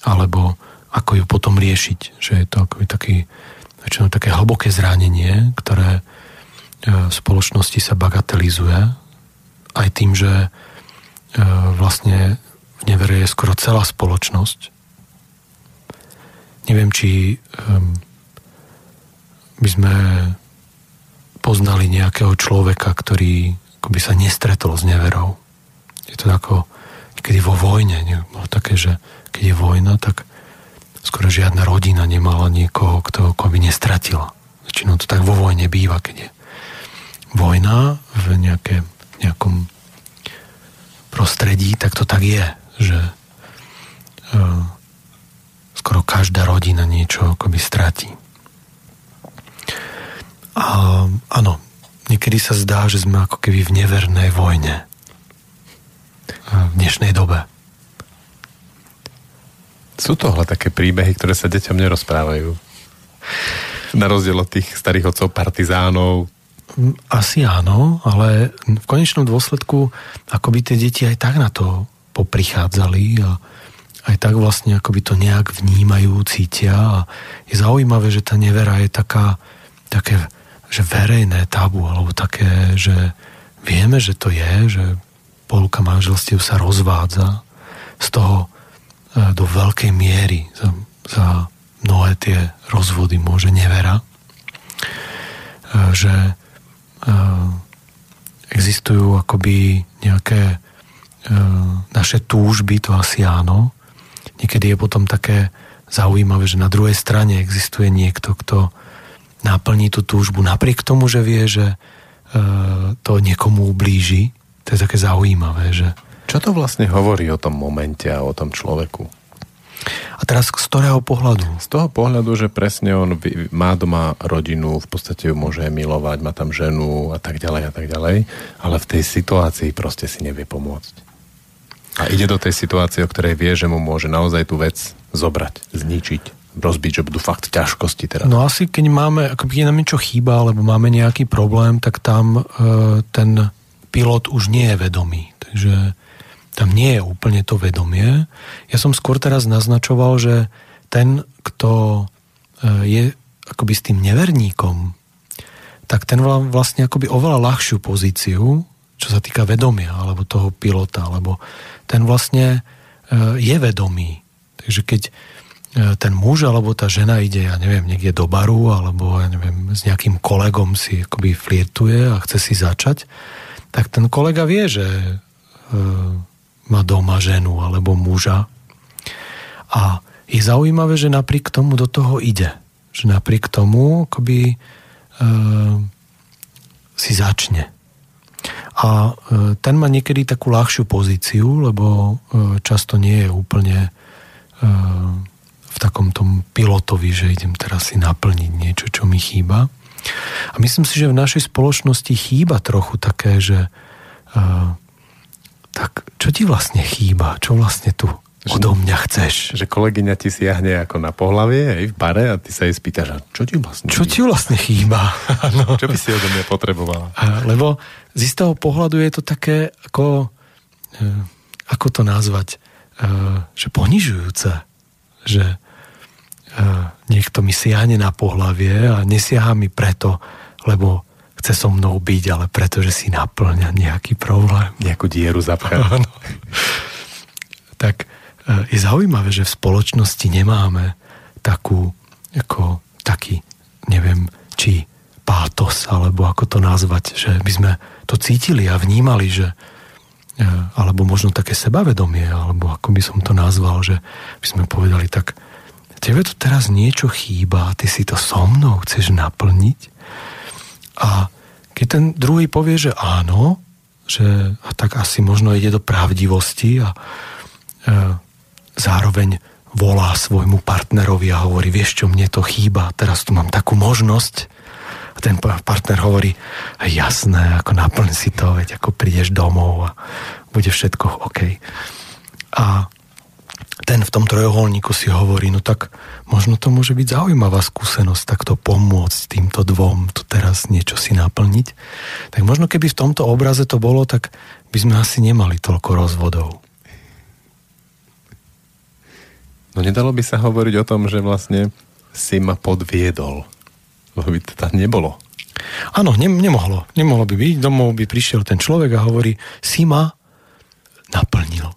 alebo ako ju potom riešiť. Že je to akoby taký, väčšinou také hlboké zranenie, ktoré e, v spoločnosti sa bagatelizuje aj tým, že e, vlastne v nevere je skoro celá spoločnosť. Neviem, či by sme poznali nejakého človeka, ktorý by sa nestretol s neverou. Je to ako kedy vo vojne, ne, také, že keď je vojna, tak skoro žiadna rodina nemala niekoho, kto by nestratila. Väčšinou to tak vo vojne býva, keď je vojna v nejaké, nejakom prostredí, tak to tak je, že uh, skoro každá rodina niečo akoby stratí. A áno, niekedy sa zdá, že sme ako keby v nevernej vojne v dnešnej dobe. Sú tohle také príbehy, ktoré sa deťom nerozprávajú. Na rozdiel od tých starých otcov partizánov. Asi áno, ale v konečnom dôsledku akoby tie deti aj tak na to poprichádzali a aj tak vlastne akoby to nejak vnímajú, cítia a je zaujímavé, že tá nevera je taká, také, že verejné tabu, alebo také, že vieme, že to je, že polka manželstiev sa rozvádza z toho do veľkej miery za, za mnohé tie rozvody môže nevera, e, že e, existujú akoby nejaké naše túžby, to asi áno. Niekedy je potom také zaujímavé, že na druhej strane existuje niekto, kto naplní tú túžbu napriek tomu, že vie, že to niekomu ublíži. To je také zaujímavé, že čo to vlastne hovorí o tom momente a o tom človeku? A teraz z ktorého pohľadu? Z toho pohľadu, že presne on má doma rodinu, v podstate ju môže milovať, má tam ženu a tak ďalej a tak ďalej, ale v tej situácii proste si nevie pomôcť. A ide do tej situácie, o ktorej vie, že mu môže naozaj tú vec zobrať, zničiť, rozbiť, že budú fakt ťažkosti teraz. No asi keď máme, ako keď nám niečo chýba, alebo máme nejaký problém, tak tam e, ten pilot už nie je vedomý. Takže tam nie je úplne to vedomie. Ja som skôr teraz naznačoval, že ten, kto e, je akoby s tým neverníkom, tak ten vlastne akoby oveľa ľahšiu pozíciu, čo sa týka vedomia, alebo toho pilota, alebo ten vlastne e, je vedomý. Takže keď e, ten muž alebo tá žena ide, ja neviem, niekde do baru, alebo ja neviem, s nejakým kolegom si akoby flirtuje a chce si začať, tak ten kolega vie, že má doma ženu alebo muža. A je zaujímavé, že napriek tomu do toho ide. Že napriek tomu akoby e, si začne. A e, ten má niekedy takú ľahšiu pozíciu, lebo e, často nie je úplne e, v takom tom pilotovi, že idem teraz si naplniť niečo, čo mi chýba. A myslím si, že v našej spoločnosti chýba trochu také, že e, tak čo ti vlastne chýba? Čo vlastne tu odo mňa chceš? Že kolegyňa ti siahne ako na pohlavie aj v bare a ty sa jej spýtaš, čo ti vlastne Čo ti vlastne chýba? no. Čo by si odo mňa potrebovala? Lebo z istého pohľadu je to také ako, e, ako to nazvať, e, že ponižujúce, že e, niekto mi siahne na pohlavie a nesiaha mi preto, lebo chce so mnou byť, ale pretože si naplňa nejaký problém. Nejakú dieru zapchá. tak e, je zaujímavé, že v spoločnosti nemáme takú, ako, taký neviem, či pátos, alebo ako to nazvať, že by sme to cítili a vnímali, že e, alebo možno také sebavedomie, alebo ako by som to nazval, že by sme povedali tak, tebe tu teraz niečo chýba, ty si to so mnou chceš naplniť a keď ten druhý povie, že áno, že a tak asi možno ide do pravdivosti a e, zároveň volá svojmu partnerovi a hovorí, vieš čo, mne to chýba, teraz tu mám takú možnosť, a ten partner hovorí, jasné, ako naplň si to, veď ako prídeš domov a bude všetko OK. A ten v tom trojuholníku si hovorí, no tak možno to môže byť zaujímavá skúsenosť takto pomôcť týmto dvom tu teraz niečo si naplniť. Tak možno keby v tomto obraze to bolo, tak by sme asi nemali toľko rozvodov. No nedalo by sa hovoriť o tom, že vlastne si ma podviedol. Lebo by to tam nebolo. Áno, ne, nemohlo. Nemohlo by byť. Domov by prišiel ten človek a hovorí, si ma naplnil.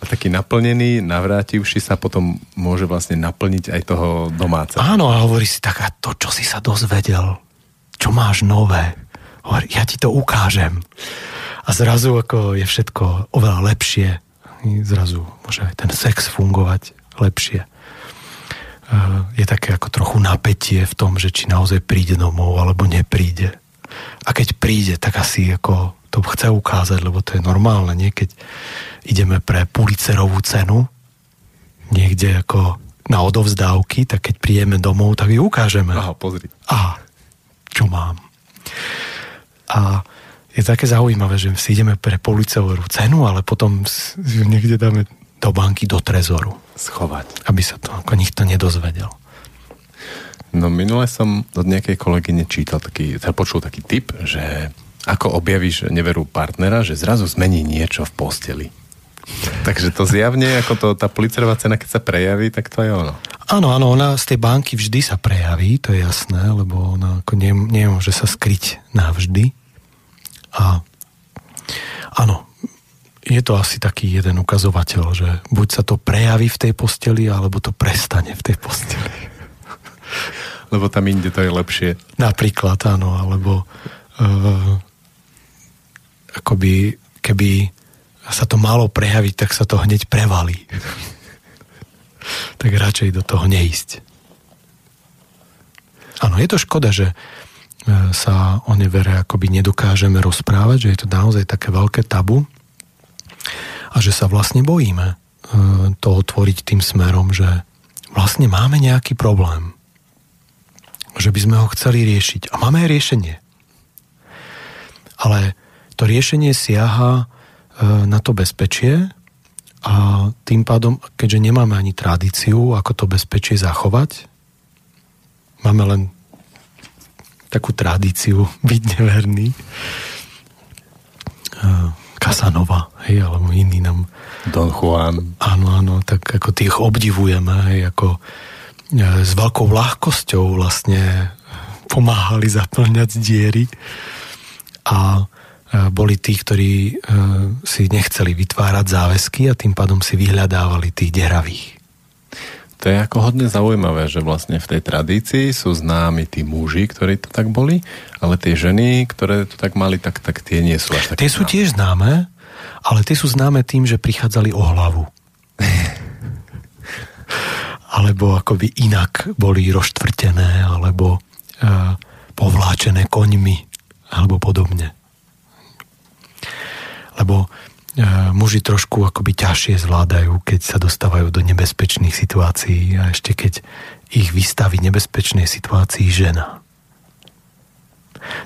a taký naplnený, navrátivši sa potom môže vlastne naplniť aj toho domáca. Áno, a hovorí si tak, a to, čo si sa dozvedel, čo máš nové, hovorí, ja ti to ukážem. A zrazu ako je všetko oveľa lepšie. Zrazu môže aj ten sex fungovať lepšie. Eh, je také ako trochu napätie v tom, že či naozaj príde domov alebo nepríde. A keď príde, tak asi ako to chce ukázať, lebo to je normálne. Niekedy ideme pre pulicerovú cenu, niekde ako na odovzdávky, tak keď príjeme domov, tak ju ukážeme. Aha, pozri. A čo mám. A je také zaujímavé, že si ideme pre policovú cenu, ale potom ju niekde dáme do banky, do trezoru. Schovať. Aby sa to ako nikto nedozvedel. No minule som od nejakej kolegyne čítal taký, teda počul taký tip, že ako objavíš neveru partnera, že zrazu zmení niečo v posteli. Takže to zjavne, ako to, tá policerová cena, keď sa prejaví, tak to je ono. Áno, áno, ona z tej banky vždy sa prejaví, to je jasné, lebo ona ako nie, nemôže sa skryť navždy. A áno, je to asi taký jeden ukazovateľ, že buď sa to prejaví v tej posteli, alebo to prestane v tej posteli. Lebo tam inde to je lepšie. Napríklad, áno, alebo uh, akoby, keby sa to malo prejaviť, tak sa to hneď prevalí. tak radšej do toho neísť. Áno, je to škoda, že e, sa o nevere akoby nedokážeme rozprávať, že je to naozaj také veľké tabu, a že sa vlastne bojíme e, to otvoriť tým smerom, že vlastne máme nejaký problém. Že by sme ho chceli riešiť. A máme aj riešenie. Ale to riešenie siaha e, na to bezpečie a tým pádom, keďže nemáme ani tradíciu, ako to bezpečie zachovať, máme len takú tradíciu byť neverný, e, Casanova, hej, alebo iný nám... Don Juan. Áno, áno, tak ako tých obdivujeme, hej, ako e, s veľkou ľahkosťou vlastne pomáhali zaplňať diery a e, boli tí, ktorí e, si nechceli vytvárať záväzky a tým pádom si vyhľadávali tých deravých. To je ako hodne zaujímavé, že vlastne v tej tradícii sú známi tí muži, ktorí to tak boli, ale tie ženy, ktoré to tak mali, tak, tak tie nie sú až také Tie sú známe. tiež známe, ale tie sú známe tým, že prichádzali o hlavu. alebo akoby inak boli rozštvrtené, alebo uh, povláčené koňmi, alebo podobne. Lebo E, muži trošku akoby ťažšie zvládajú, keď sa dostávajú do nebezpečných situácií a ešte keď ich vystaví nebezpečnej situácii žena.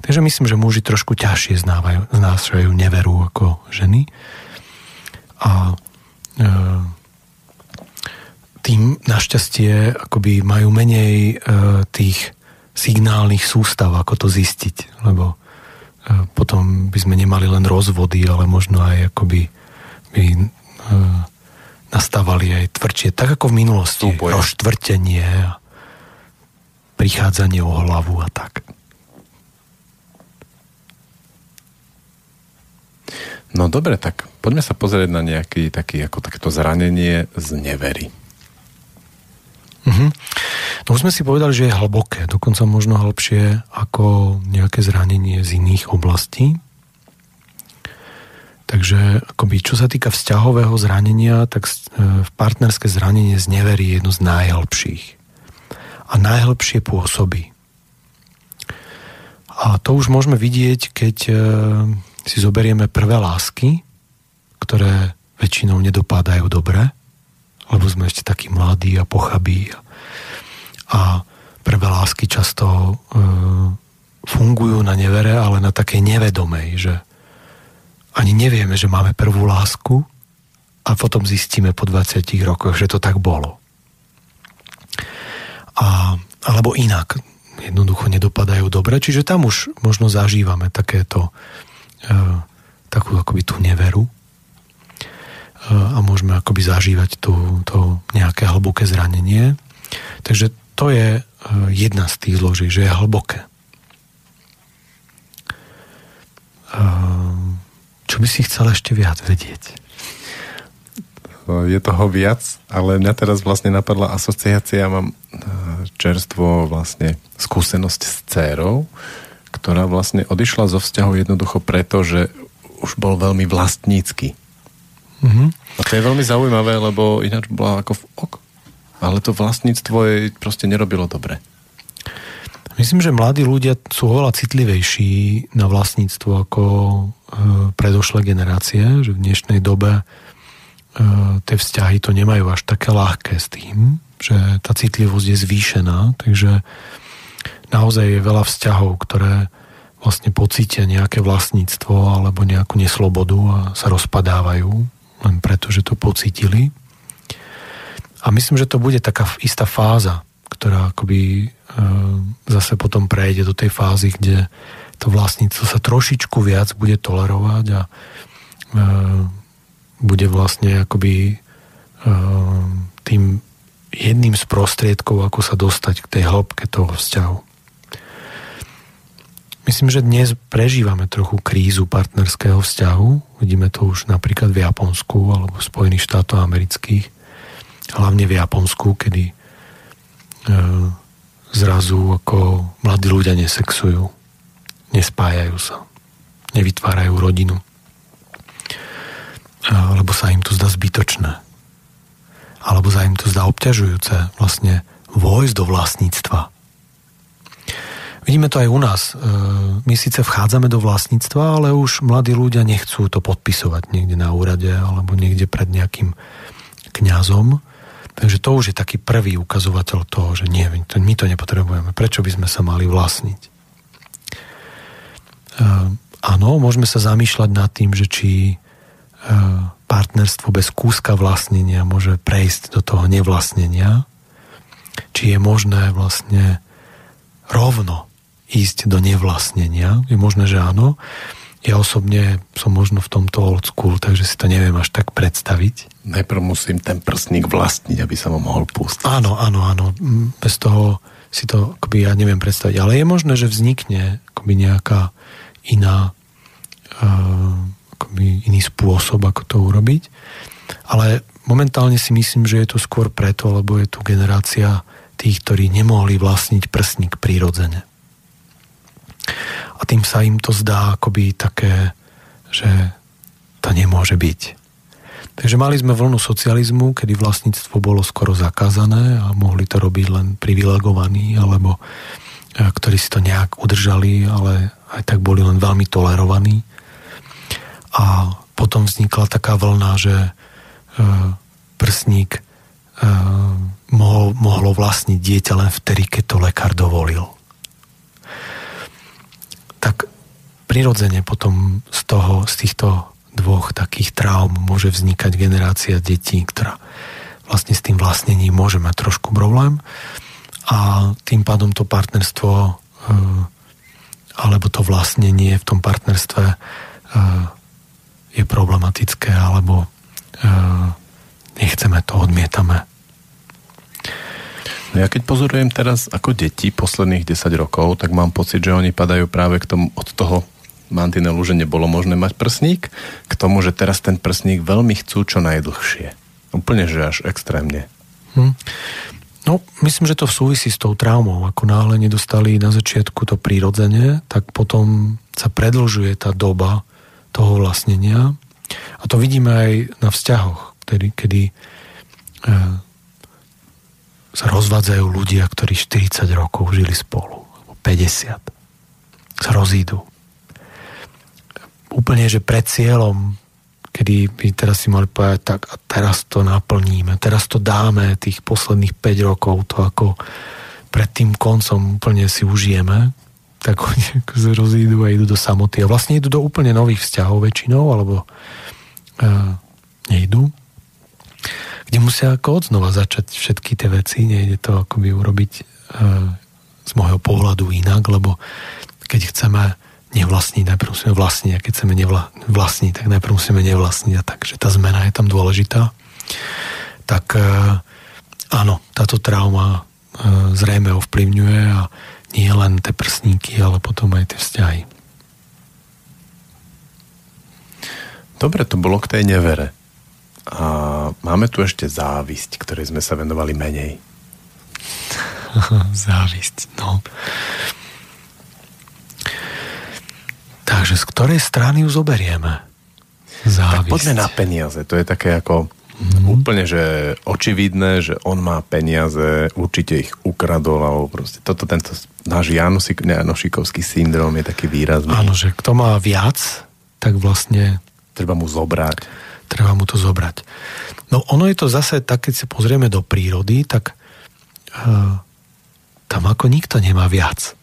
Takže myslím, že muži trošku ťažšie znávajú, znášajú neveru ako ženy. A e, tým našťastie akoby majú menej e, tých signálnych sústav, ako to zistiť, lebo potom by sme nemali len rozvody, ale možno aj akoby by e, nastávali aj tvrdšie, tak ako v minulosti. Súboje. Roštvrtenie a prichádzanie o hlavu a tak. No dobre, tak poďme sa pozrieť na nejaký taký, ako takéto zranenie z nevery. Uh-huh. No už sme si povedali, že je hlboké, dokonca možno hlbšie ako nejaké zranenie z iných oblastí. Takže akoby, čo sa týka vzťahového zranenia, tak e, v partnerské zranenie z neverí je jedno z najhlbších. A najhlbšie pôsobí. A to už môžeme vidieť, keď e, si zoberieme prvé lásky, ktoré väčšinou nedopádajú dobre, lebo sme ešte takí mladí a pochabí. A prvé lásky často e, fungujú na nevere, ale na takej nevedomej, že ani nevieme, že máme prvú lásku a potom zistíme po 20 rokoch, že to tak bolo. A, alebo inak, jednoducho nedopadajú dobre, čiže tam už možno zažívame takéto e, takú akoby tú neveru a môžeme akoby zažívať tú, to nejaké hlboké zranenie. Takže to je e, jedna z tých zloží, že je hlboké. E, čo by si chcel ešte viac vedieť? Je toho viac, ale mňa teraz vlastne napadla asociácia, mám e, čerstvo vlastne skúsenosť s dcérou, ktorá vlastne odišla zo vzťahu jednoducho preto, že už bol veľmi vlastnícky. Mm-hmm. A to je veľmi zaujímavé, lebo ináč bola ako v ok. Ale to vlastníctvo jej proste nerobilo dobre. Myslím, že mladí ľudia sú oveľa citlivejší na vlastníctvo ako e, predošlé generácie, že v dnešnej dobe e, tie vzťahy to nemajú až také ľahké s tým, že tá citlivosť je zvýšená, takže naozaj je veľa vzťahov, ktoré vlastne pocítia nejaké vlastníctvo alebo nejakú neslobodu a sa rozpadávajú len preto, že to pocítili. A myslím, že to bude taká istá fáza, ktorá akoby e, zase potom prejde do tej fázy, kde to vlastníctvo sa trošičku viac bude tolerovať a e, bude vlastne akoby e, tým jedným z prostriedkov, ako sa dostať k tej hĺbke toho vzťahu. Myslím, že dnes prežívame trochu krízu partnerského vzťahu. Vidíme to už napríklad v Japonsku alebo v Spojených štátoch amerických. Hlavne v Japonsku, kedy E, zrazu ako mladí ľudia nesexujú, nespájajú sa, nevytvárajú rodinu. Alebo sa im to zdá zbytočné. Alebo sa im to zdá obťažujúce vlastne vojsť do vlastníctva. Vidíme to aj u nás. E, my síce vchádzame do vlastníctva, ale už mladí ľudia nechcú to podpisovať niekde na úrade alebo niekde pred nejakým kňazom, Takže to už je taký prvý ukazovateľ toho, že nie, my to nepotrebujeme. Prečo by sme sa mali vlastniť? Uh, áno, môžeme sa zamýšľať nad tým, že či uh, partnerstvo bez kúska vlastnenia môže prejsť do toho nevlastnenia, či je možné vlastne rovno ísť do nevlastnenia. Je možné, že áno. Ja osobne som možno v tomto old school, takže si to neviem až tak predstaviť. Najprv musím ten prstník vlastniť, aby sa ho mohol pustiť. Áno, áno, áno. Bez toho si to akoby ja neviem predstaviť. Ale je možné, že vznikne akoby nejaká iná uh, akoby iný spôsob, ako to urobiť. Ale momentálne si myslím, že je to skôr preto, lebo je tu generácia tých, ktorí nemohli vlastniť prstník prírodzene a tým sa im to zdá akoby také, že to nemôže byť. Takže mali sme vlnu socializmu, kedy vlastníctvo bolo skoro zakázané a mohli to robiť len privilegovaní, alebo e, ktorí si to nejak udržali, ale aj tak boli len veľmi tolerovaní. A potom vznikla taká vlna, že e, prsník e, mohol, mohlo vlastniť dieťa len vtedy, keď to lekár dovolil tak prirodzene potom z toho, z týchto dvoch takých traum môže vznikať generácia detí, ktorá vlastne s tým vlastnením môže mať trošku problém a tým pádom to partnerstvo e, alebo to vlastnenie v tom partnerstve e, je problematické alebo e, nechceme to, odmietame. No ja keď pozorujem teraz ako deti posledných 10 rokov, tak mám pocit, že oni padajú práve k tomu, od toho mantinelu, že nebolo možné mať prsník, k tomu, že teraz ten prsník veľmi chcú čo najdlhšie. Úplne, že až extrémne. Hm. No, myslím, že to súvisí s tou traumou. Ako náhle nedostali na začiatku to prírodzenie, tak potom sa predlžuje tá doba toho vlastnenia. A to vidíme aj na vzťahoch, kedy, kedy e, sa rozvádzajú ľudia, ktorí 40 rokov žili spolu, 50. Sa rozídu. Úplne, že pred cieľom kedy by teraz si mali povedať, tak a teraz to naplníme, teraz to dáme, tých posledných 5 rokov, to ako pred tým koncom úplne si užijeme, tak oni sa rozídu a idú do samoty. A vlastne idú do úplne nových vzťahov väčšinou, alebo uh, nejdu, kde ako odznova začať všetky tie veci, nejde to akoby urobiť uh, z môjho pohľadu inak, lebo keď chceme nevlastniť, najprv musíme vlastniť a keď chceme nevla, tak najprv musíme nevlastniť a takže tá zmena je tam dôležitá. Tak e, áno, táto trauma e, zrejme ovplyvňuje a nie len tie prsníky, ale potom aj tie vzťahy. Dobre, to bolo k tej nevere. A máme tu ešte závisť, ktorej sme sa venovali menej. závisť, no. Takže z ktorej strany ju zoberieme? Závisť. Tak poďme na peniaze. To je také ako mm. úplne, že očividné, že on má peniaze, určite ich ukradol, alebo proste toto, tento náš Janusik, Janošikovský syndrom je taký výrazný. Áno, že kto má viac, tak vlastne... Treba mu zobrať. Treba mu to zobrať. No ono je to zase tak, keď si pozrieme do prírody, tak uh, tam ako nikto nemá viac.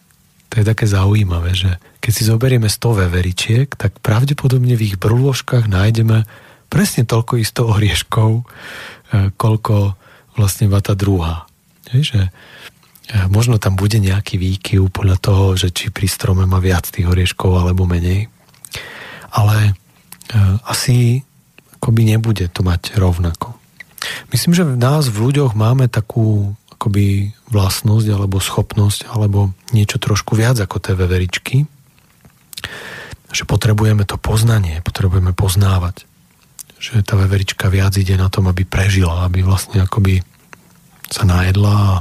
To je také zaujímavé, že keď si zoberieme 100 veveričiek, tak pravdepodobne v ich brúložkách nájdeme presne toľko isto orieškov, e, koľko vlastne má tá druhá. že e, možno tam bude nejaký výkyv podľa toho, že či pri strome má viac tých orieškov alebo menej. Ale asi akoby nebude to mať rovnako. Myslím, že v nás, v ľuďoch máme takú akoby vlastnosť alebo schopnosť alebo niečo trošku viac ako tie veveričky. Že potrebujeme to poznanie, potrebujeme poznávať. Že tá veverička viac ide na tom, aby prežila, aby vlastne akoby sa najedla a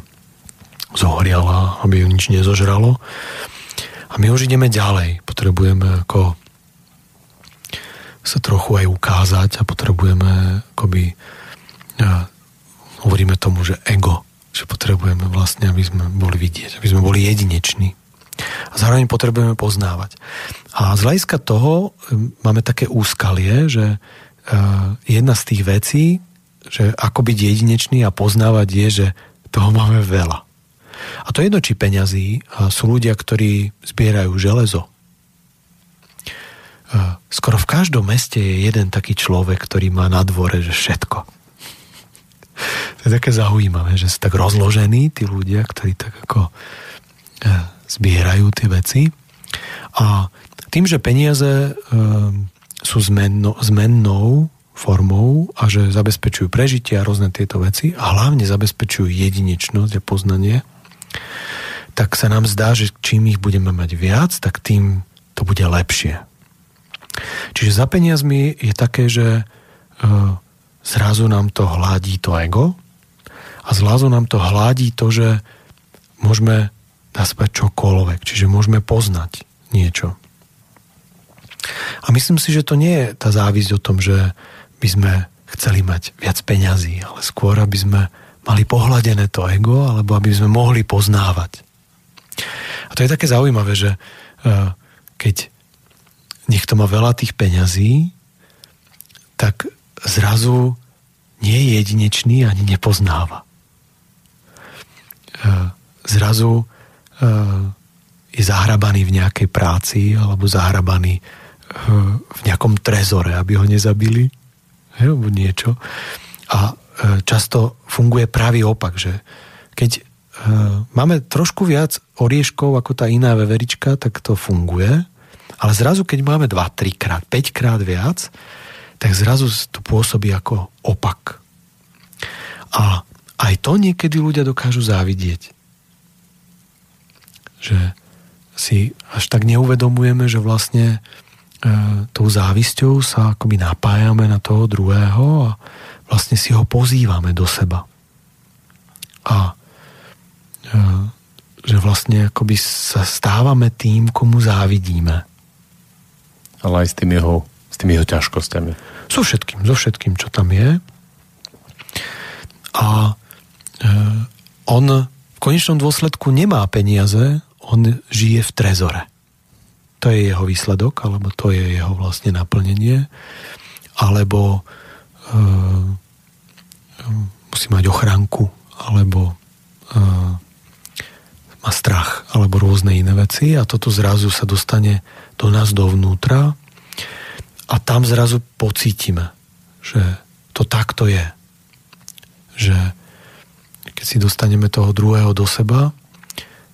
zohriala, aby ju nič nezožralo. A my už ideme ďalej. Potrebujeme ako sa trochu aj ukázať a potrebujeme akoby ja, hovoríme tomu, že ego že potrebujeme vlastne, aby sme boli vidieť, aby sme boli jedineční. A zároveň potrebujeme poznávať. A z hľadiska toho máme také úskalie, že jedna z tých vecí, že ako byť jedinečný a poznávať je, že toho máme veľa. A to jedno, či peňazí sú ľudia, ktorí zbierajú železo. Skoro v každom meste je jeden taký človek, ktorý má na dvore že všetko to je také zaujímavé, že sú tak rozložení tí ľudia, ktorí tak ako e, zbierajú tie veci. A tým, že peniaze e, sú zmenno, zmennou formou a že zabezpečujú prežitie a rôzne tieto veci a hlavne zabezpečujú jedinečnosť a poznanie, tak sa nám zdá, že čím ich budeme mať viac, tak tým to bude lepšie. Čiže za peniazmi je také, že uh, zrazu nám to hladí to ego a zrazu nám to hladí to, že môžeme nazvať čokoľvek, čiže môžeme poznať niečo. A myslím si, že to nie je tá závisť o tom, že by sme chceli mať viac peňazí, ale skôr, aby sme mali pohľadené to ego, alebo aby sme mohli poznávať. A to je také zaujímavé, že eh, keď niekto má veľa tých peňazí, tak zrazu nie je jedinečný ani nepoznáva. E, zrazu e, je zahrabaný v nejakej práci alebo zahrabaný e, v nejakom trezore, aby ho nezabili alebo niečo. A často funguje pravý opak, že keď máme trošku viac orieškov ako tá iná veverička, tak to funguje, ale zrazu, keď máme 2, 3 krát, 5 krát viac, tak zrazu to pôsobí ako opak. A aj to niekedy ľudia dokážu závidieť. Že si až tak neuvedomujeme, že vlastne e, tou závisťou sa akoby napájame na toho druhého a vlastne si ho pozývame do seba. A že vlastne akoby sa stávame tým, komu závidíme. Ale aj s tými jeho, s tými jeho ťažkosťami. So všetkým, so všetkým, čo tam je. A e, on v konečnom dôsledku nemá peniaze, on žije v trezore. To je jeho výsledok, alebo to je jeho vlastne naplnenie. Alebo e, musí mať ochránku, alebo e, má strach, alebo rôzne iné veci a toto zrazu sa dostane do nás dovnútra a tam zrazu pocítime, že to takto je. Že keď si dostaneme toho druhého do seba,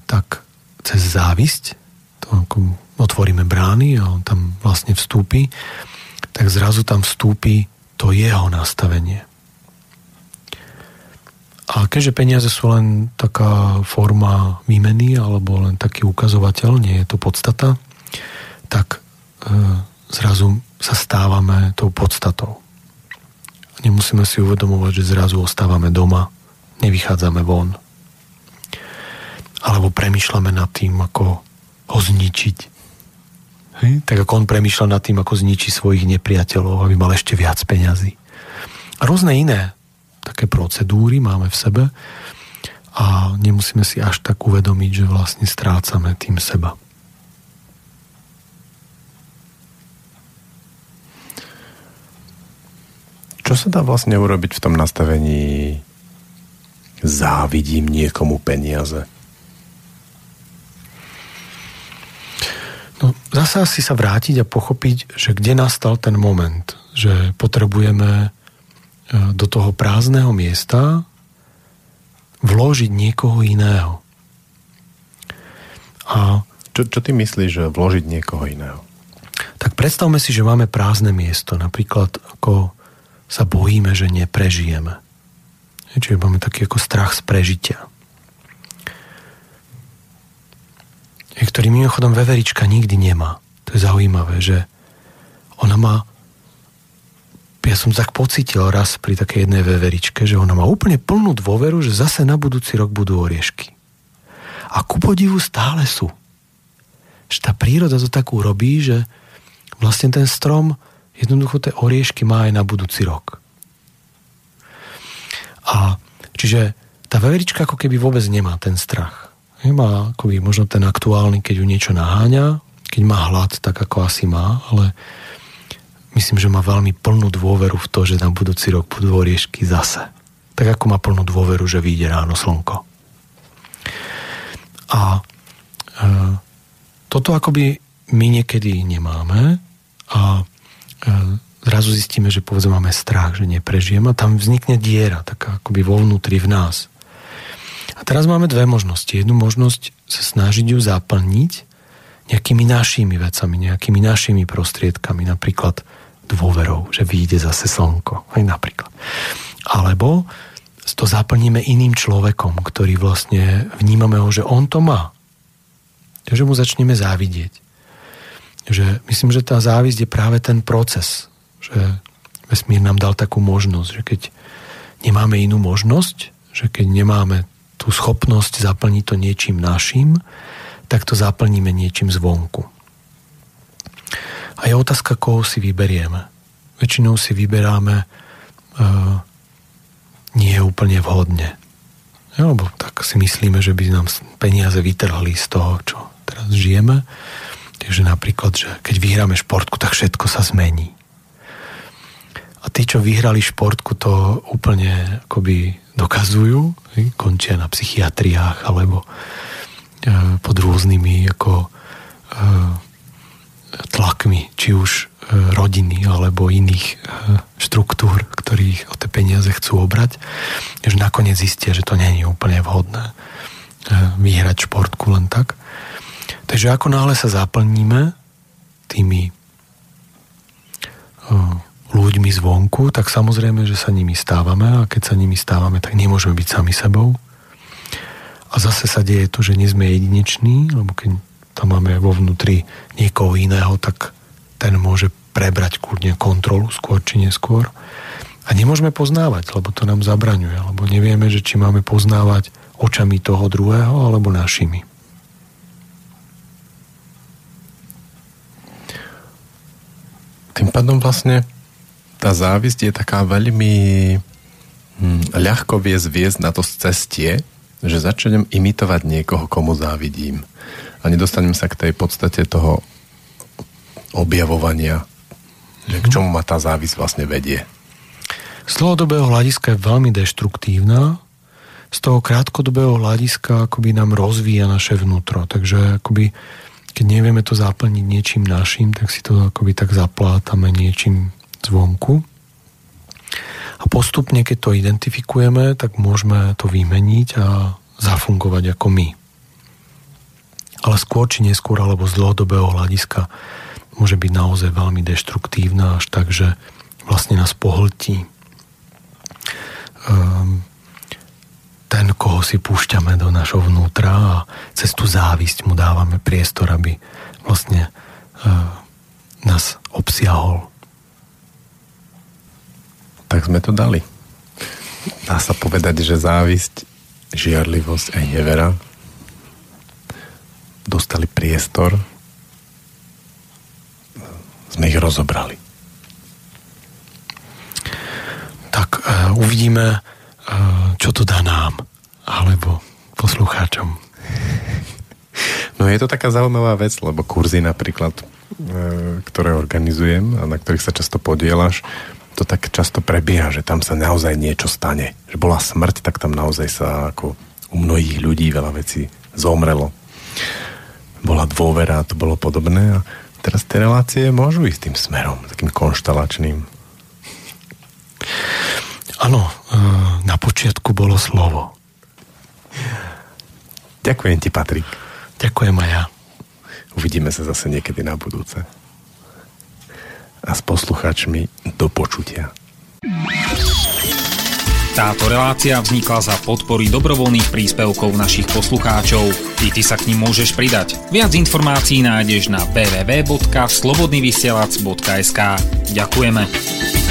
tak cez závisť, to ako otvoríme brány a on tam vlastne vstúpi, tak zrazu tam vstúpi to jeho nastavenie. A keďže peniaze sú len taká forma výmeny alebo len taký ukazovateľ, nie je to podstata, tak e, zrazu sa stávame tou podstatou. Nemusíme si uvedomovať, že zrazu ostávame doma, nevychádzame von. Alebo premyšľame nad tým, ako ho zničiť. Hej? Tak ako on premyšľa nad tým, ako zničí svojich nepriateľov, aby mal ešte viac peňazí. A rôzne iné také procedúry máme v sebe a nemusíme si až tak uvedomiť, že vlastne strácame tým seba. Čo sa dá vlastne urobiť v tom nastavení závidím niekomu peniaze? No, zase asi sa vrátiť a pochopiť, že kde nastal ten moment, že potrebujeme do toho prázdneho miesta vložiť niekoho iného. A čo, čo ty myslíš, že vložiť niekoho iného? Tak predstavme si, že máme prázdne miesto. Napríklad ako sa bojíme, že neprežijeme. Čiže máme taký ako strach z prežitia. Ktorý mimochodom veverička nikdy nemá. To je zaujímavé, že ona má ja som tak pocitil raz pri takej jednej veveričke, že ona má úplne plnú dôveru, že zase na budúci rok budú oriešky. A ku podivu stále sú. Že tá príroda to tak urobí, že vlastne ten strom jednoducho tie oriešky má aj na budúci rok. A čiže tá veverička ako keby vôbec nemá ten strach. Má akoby možno ten aktuálny, keď ju niečo naháňa, keď má hlad, tak ako asi má, ale myslím, že má veľmi plnú dôveru v to, že na budúci rok budú oriešky zase. Tak ako má plnú dôveru, že vyjde ráno slnko. A e, toto akoby my niekedy nemáme a zrazu zistíme, že povedzme máme strach, že neprežijeme a tam vznikne diera, taká akoby vo vnútri v nás. A teraz máme dve možnosti. Jednu možnosť sa snažiť ju zaplniť nejakými našimi vecami, nejakými našimi prostriedkami, napríklad dôverou, že vyjde zase slnko. Aj napríklad. Alebo to zaplníme iným človekom, ktorý vlastne vnímame ho, že on to má. Takže mu začneme závidieť. Že myslím, že tá závisť je práve ten proces. Že vesmír nám dal takú možnosť, že keď nemáme inú možnosť, že keď nemáme tú schopnosť zaplniť to niečím našim, tak to zaplníme niečím zvonku. A je otázka, koho si vyberieme. Väčšinou si vyberáme uh, nie úplne vhodne. Ja, lebo tak si myslíme, že by nám peniaze vytrhli z toho, čo teraz žijeme. Takže napríklad, že keď vyhráme športku, tak všetko sa zmení. A tí, čo vyhrali športku, to úplne akoby dokazujú, končia na psychiatriách alebo uh, pod rôznymi ako uh, tlakmi, či už e, rodiny alebo iných e, štruktúr, ktorých o tie peniaze chcú obrať, že nakoniec zistia, že to nie je úplne vhodné e, vyhrať športku len tak. Takže ako náhle sa zaplníme tými ľuďmi zvonku, tak samozrejme, že sa nimi stávame a keď sa nimi stávame, tak nemôžeme byť sami sebou. A zase sa deje to, že nie sme jedineční, lebo keď tam máme vo vnútri niekoho iného, tak ten môže prebrať kľudne kontrolu skôr či neskôr. A nemôžeme poznávať, lebo to nám zabraňuje, lebo nevieme, že či máme poznávať očami toho druhého alebo našimi. Tým pádom vlastne tá závisť je taká veľmi hm, ľahko vie zviesť na to cestie, že začnem imitovať niekoho, komu závidím. A nedostanem sa k tej podstate toho objavovania, že k čomu ma tá závisť vlastne vedie. Z dlhodobého hľadiska je veľmi deštruktívna, z toho krátkodobého hľadiska akoby nám rozvíja naše vnútro. Takže akoby, keď nevieme to zaplniť niečím našim, tak si to akoby tak zaplátame niečím zvonku. A postupne, keď to identifikujeme, tak môžeme to vymeniť a zafungovať ako my. Ale skôr či neskôr, alebo z dlhodobého hľadiska, môže byť naozaj veľmi deštruktívna až tak, že vlastne nás pohltí. Um, ten, koho si púšťame do našho vnútra a cez tú závisť mu dávame priestor, aby vlastne uh, nás obsiahol. Tak sme to dali. Dá sa povedať, že závisť, žiarlivosť aj nevera dostali priestor, sme ich rozobrali. Tak uh, uvidíme, čo to dá nám, alebo poslucháčom. No je to taká zaujímavá vec, lebo kurzy napríklad, e, ktoré organizujem a na ktorých sa často podielaš, to tak často prebieha, že tam sa naozaj niečo stane. Že bola smrť, tak tam naozaj sa ako u mnohých ľudí veľa vecí zomrelo. Bola dôvera, to bolo podobné a teraz tie relácie môžu ísť tým smerom, takým konštalačným. Áno, e, na počiatku bolo slovo. Ďakujem ti, Patrik. Ďakujem aj ja. Uvidíme sa zase niekedy na budúce. A s poslucháčmi do počutia. Táto relácia vznikla za podpory dobrovoľných príspevkov našich poslucháčov. I ty sa k ním môžeš pridať. Viac informácií nájdeš na www.slobodnyvysielac.sk Ďakujeme.